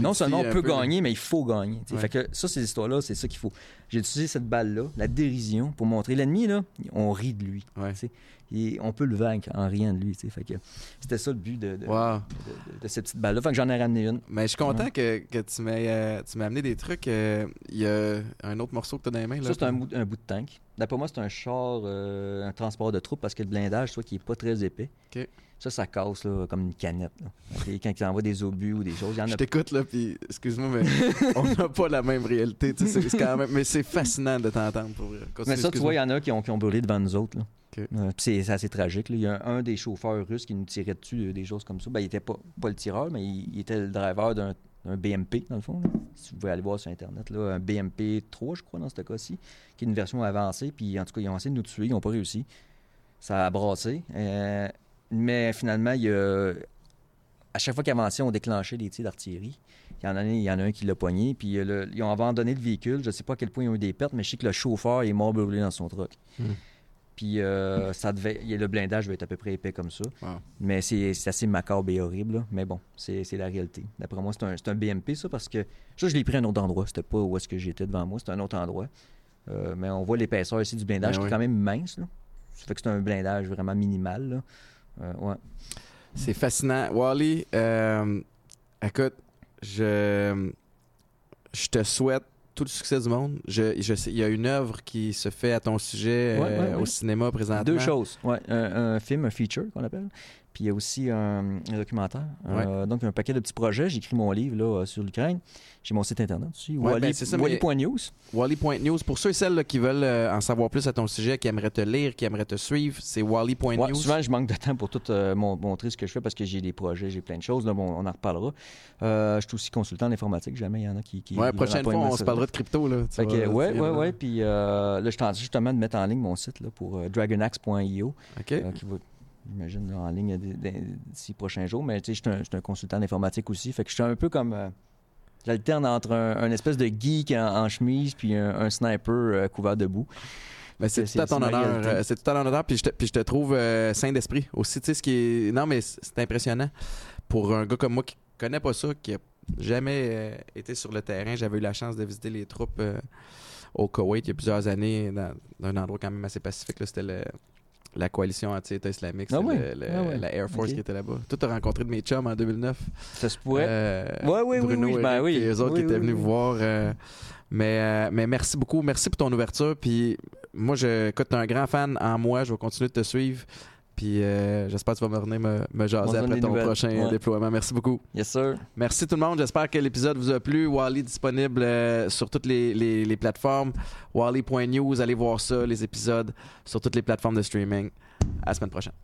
[SPEAKER 2] Non seulement on peut
[SPEAKER 1] peu,
[SPEAKER 2] gagner, mais il faut gagner.
[SPEAKER 1] Ouais.
[SPEAKER 2] Fait que ça, ces histoires-là, c'est ça qu'il faut. J'ai utilisé cette balle-là, la dérision, pour montrer l'ennemi, là, on rit de lui.
[SPEAKER 1] Ouais.
[SPEAKER 2] Et on peut le vaincre en riant de lui. Fait que c'était ça le but de, de,
[SPEAKER 1] Wow.
[SPEAKER 2] de- de cette petite balle-là. Fait que j'en ai ramené une.
[SPEAKER 1] Mais je suis content que, que tu m'aies euh, tu m'aies amené des trucs. euh, Il y a un autre morceau que tu as dans les mains. Là,
[SPEAKER 2] Ça, c'est un, bout- un bout de tank. D'après moi, c'est un char, euh, un transport de troupes parce que le blindage, soit qui est pas très épais. Ça, ça casse là, comme une canette. là. Quand ils envoient des obus ou des choses, il y en
[SPEAKER 1] Je
[SPEAKER 2] a
[SPEAKER 1] t'écoute, là, puis excuse-moi, mais <laughs> on n'a pas la même réalité. tu sais, C'est c'est quand même... Mais c'est fascinant de t'entendre, pour vrai. Continue,
[SPEAKER 2] Mais ça, tu vois, il y en a qui ont, qui ont brûlé devant nous autres. Là. Euh, c'est c'est assez tragique. Il y a un, un des chauffeurs russes qui nous tirait dessus, euh, des choses comme ça. Ben, il était pas, pas le tireur, mais il, il était le driver d'un d'un BMP, dans le fond. là. Si vous pouvez aller voir sur Internet, là, un BMP 3, je crois, dans ce cas-ci, qui est une version avancée. Puis, en tout cas, ils ont essayé de nous tuer, ils n'ont pas réussi. Ça a brassé. Euh, mais finalement, il y a... à chaque fois qu'ils avançaient, on déclenchait des tirs d'artillerie. Il y en a, un- il y en a un qui l'a pogné, puis euh, le- ils ont abandonné le véhicule. Je ne sais pas à quel point ils ont eu des pertes, mais je sais que le chauffeur est mort brûlé dans son truck.
[SPEAKER 1] Hmm.
[SPEAKER 2] Puis euh, ça devait, le blindage va être à peu près épais comme ça.
[SPEAKER 1] Wow.
[SPEAKER 2] Mais c'est assez macabre et horrible. là. Mais bon, c'est la réalité. D'après moi, c'est un, BMP, ça, parce que ça, je l'ai pris à un autre endroit. C'était pas où est-ce que j'étais devant moi, c'était un autre endroit. Euh, mais on voit l'épaisseur ici du blindage
[SPEAKER 1] Ben
[SPEAKER 2] qui
[SPEAKER 1] oui.
[SPEAKER 2] est quand même mince. Là. Ça fait que c'est un blindage vraiment minimal. là. Euh, ouais.
[SPEAKER 1] C'est fascinant. Wally, euh, écoute, je, je te souhaite tout le succès du monde. Je, je sais, il y a une œuvre qui se fait à ton sujet
[SPEAKER 2] Ouais,
[SPEAKER 1] euh,
[SPEAKER 2] ouais, ouais.
[SPEAKER 1] au cinéma présentement.
[SPEAKER 2] Deux choses. Ouais, un, un film, un feature qu'on appelle. Puis il y a aussi un, un documentaire. Euh, donc, un paquet de petits projets. J'ai écrit mon livre là, euh, sur l'Ukraine. J'ai mon site internet aussi.
[SPEAKER 1] Ouais,
[SPEAKER 2] Wally-
[SPEAKER 1] ben,
[SPEAKER 2] Wally.news.
[SPEAKER 1] Wally.news. Pour ceux et celles là, qui veulent euh, en savoir plus à ton sujet, qui aimeraient te lire, qui aimeraient te suivre, c'est Wally.news.
[SPEAKER 2] Ouais, souvent, je manque de temps pour tout euh, mon- montrer ce que je fais parce que j'ai des projets, j'ai plein de choses. Là, bon, on en reparlera. Je suis aussi consultant en informatique. Jamais il y en a qui. qui
[SPEAKER 1] ouais, prochaine fois, on se parlera de crypto. Là,
[SPEAKER 2] que, ouais, ouais, ouais. Puis là, je train justement de mettre en ligne mon site là, pour dragonax.io.
[SPEAKER 1] OK.
[SPEAKER 2] qui va, j'imagine, en ligne d'ici prochains jours. Mais tu sais, je suis un, consultant d'informatique aussi. Fait que je suis un peu comme. euh, J'alterne entre un, un espèce de geek en, en chemise puis un, un sniper euh, couvert de boue.
[SPEAKER 1] Ben, c'est tout à ton honneur. euh, C'est tout à ton honneur. Puis je te, puis je te trouve euh, sain d'esprit aussi. Tu sais, ce qui est. Non, mais c'est impressionnant. Pour un gars comme moi qui connaît pas ça, qui a jamais euh, été sur le terrain, j'avais eu la chance de visiter les troupes au Koweït il y a plusieurs années, dans, dans un endroit quand même assez pacifique. là. C'était le- la coalition anti-État islamique.
[SPEAKER 2] Ah oui? Ah oui.
[SPEAKER 1] La Air Force qui était là-bas. Toi, tu as rencontré de mes chums en 2009.
[SPEAKER 2] Ça se pourrait.
[SPEAKER 1] Euh,
[SPEAKER 2] Ouais, oui,
[SPEAKER 1] Bruno
[SPEAKER 2] oui,
[SPEAKER 1] et
[SPEAKER 2] ben oui.
[SPEAKER 1] et eux autres
[SPEAKER 2] Oui,
[SPEAKER 1] qui étaient
[SPEAKER 2] oui,
[SPEAKER 1] venus
[SPEAKER 2] oui.
[SPEAKER 1] vous voir. euh, mais, euh, mais merci beaucoup. Merci pour ton ouverture. Puis moi, je, écoute, t'es un grand fan en moi. Je vais continuer de te suivre. Puis euh, j'espère que tu vas me revenir me, jaser après ton
[SPEAKER 2] nouvelles.
[SPEAKER 1] prochain
[SPEAKER 2] Ouais.
[SPEAKER 1] déploiement. Merci beaucoup.
[SPEAKER 2] Yes, sir.
[SPEAKER 1] Merci tout le monde. J'espère que l'épisode vous a plu. Wally disponible euh, sur toutes les, les- les plateformes. Wally.news, allez voir ça, les épisodes sur toutes les plateformes de streaming. À la semaine prochaine.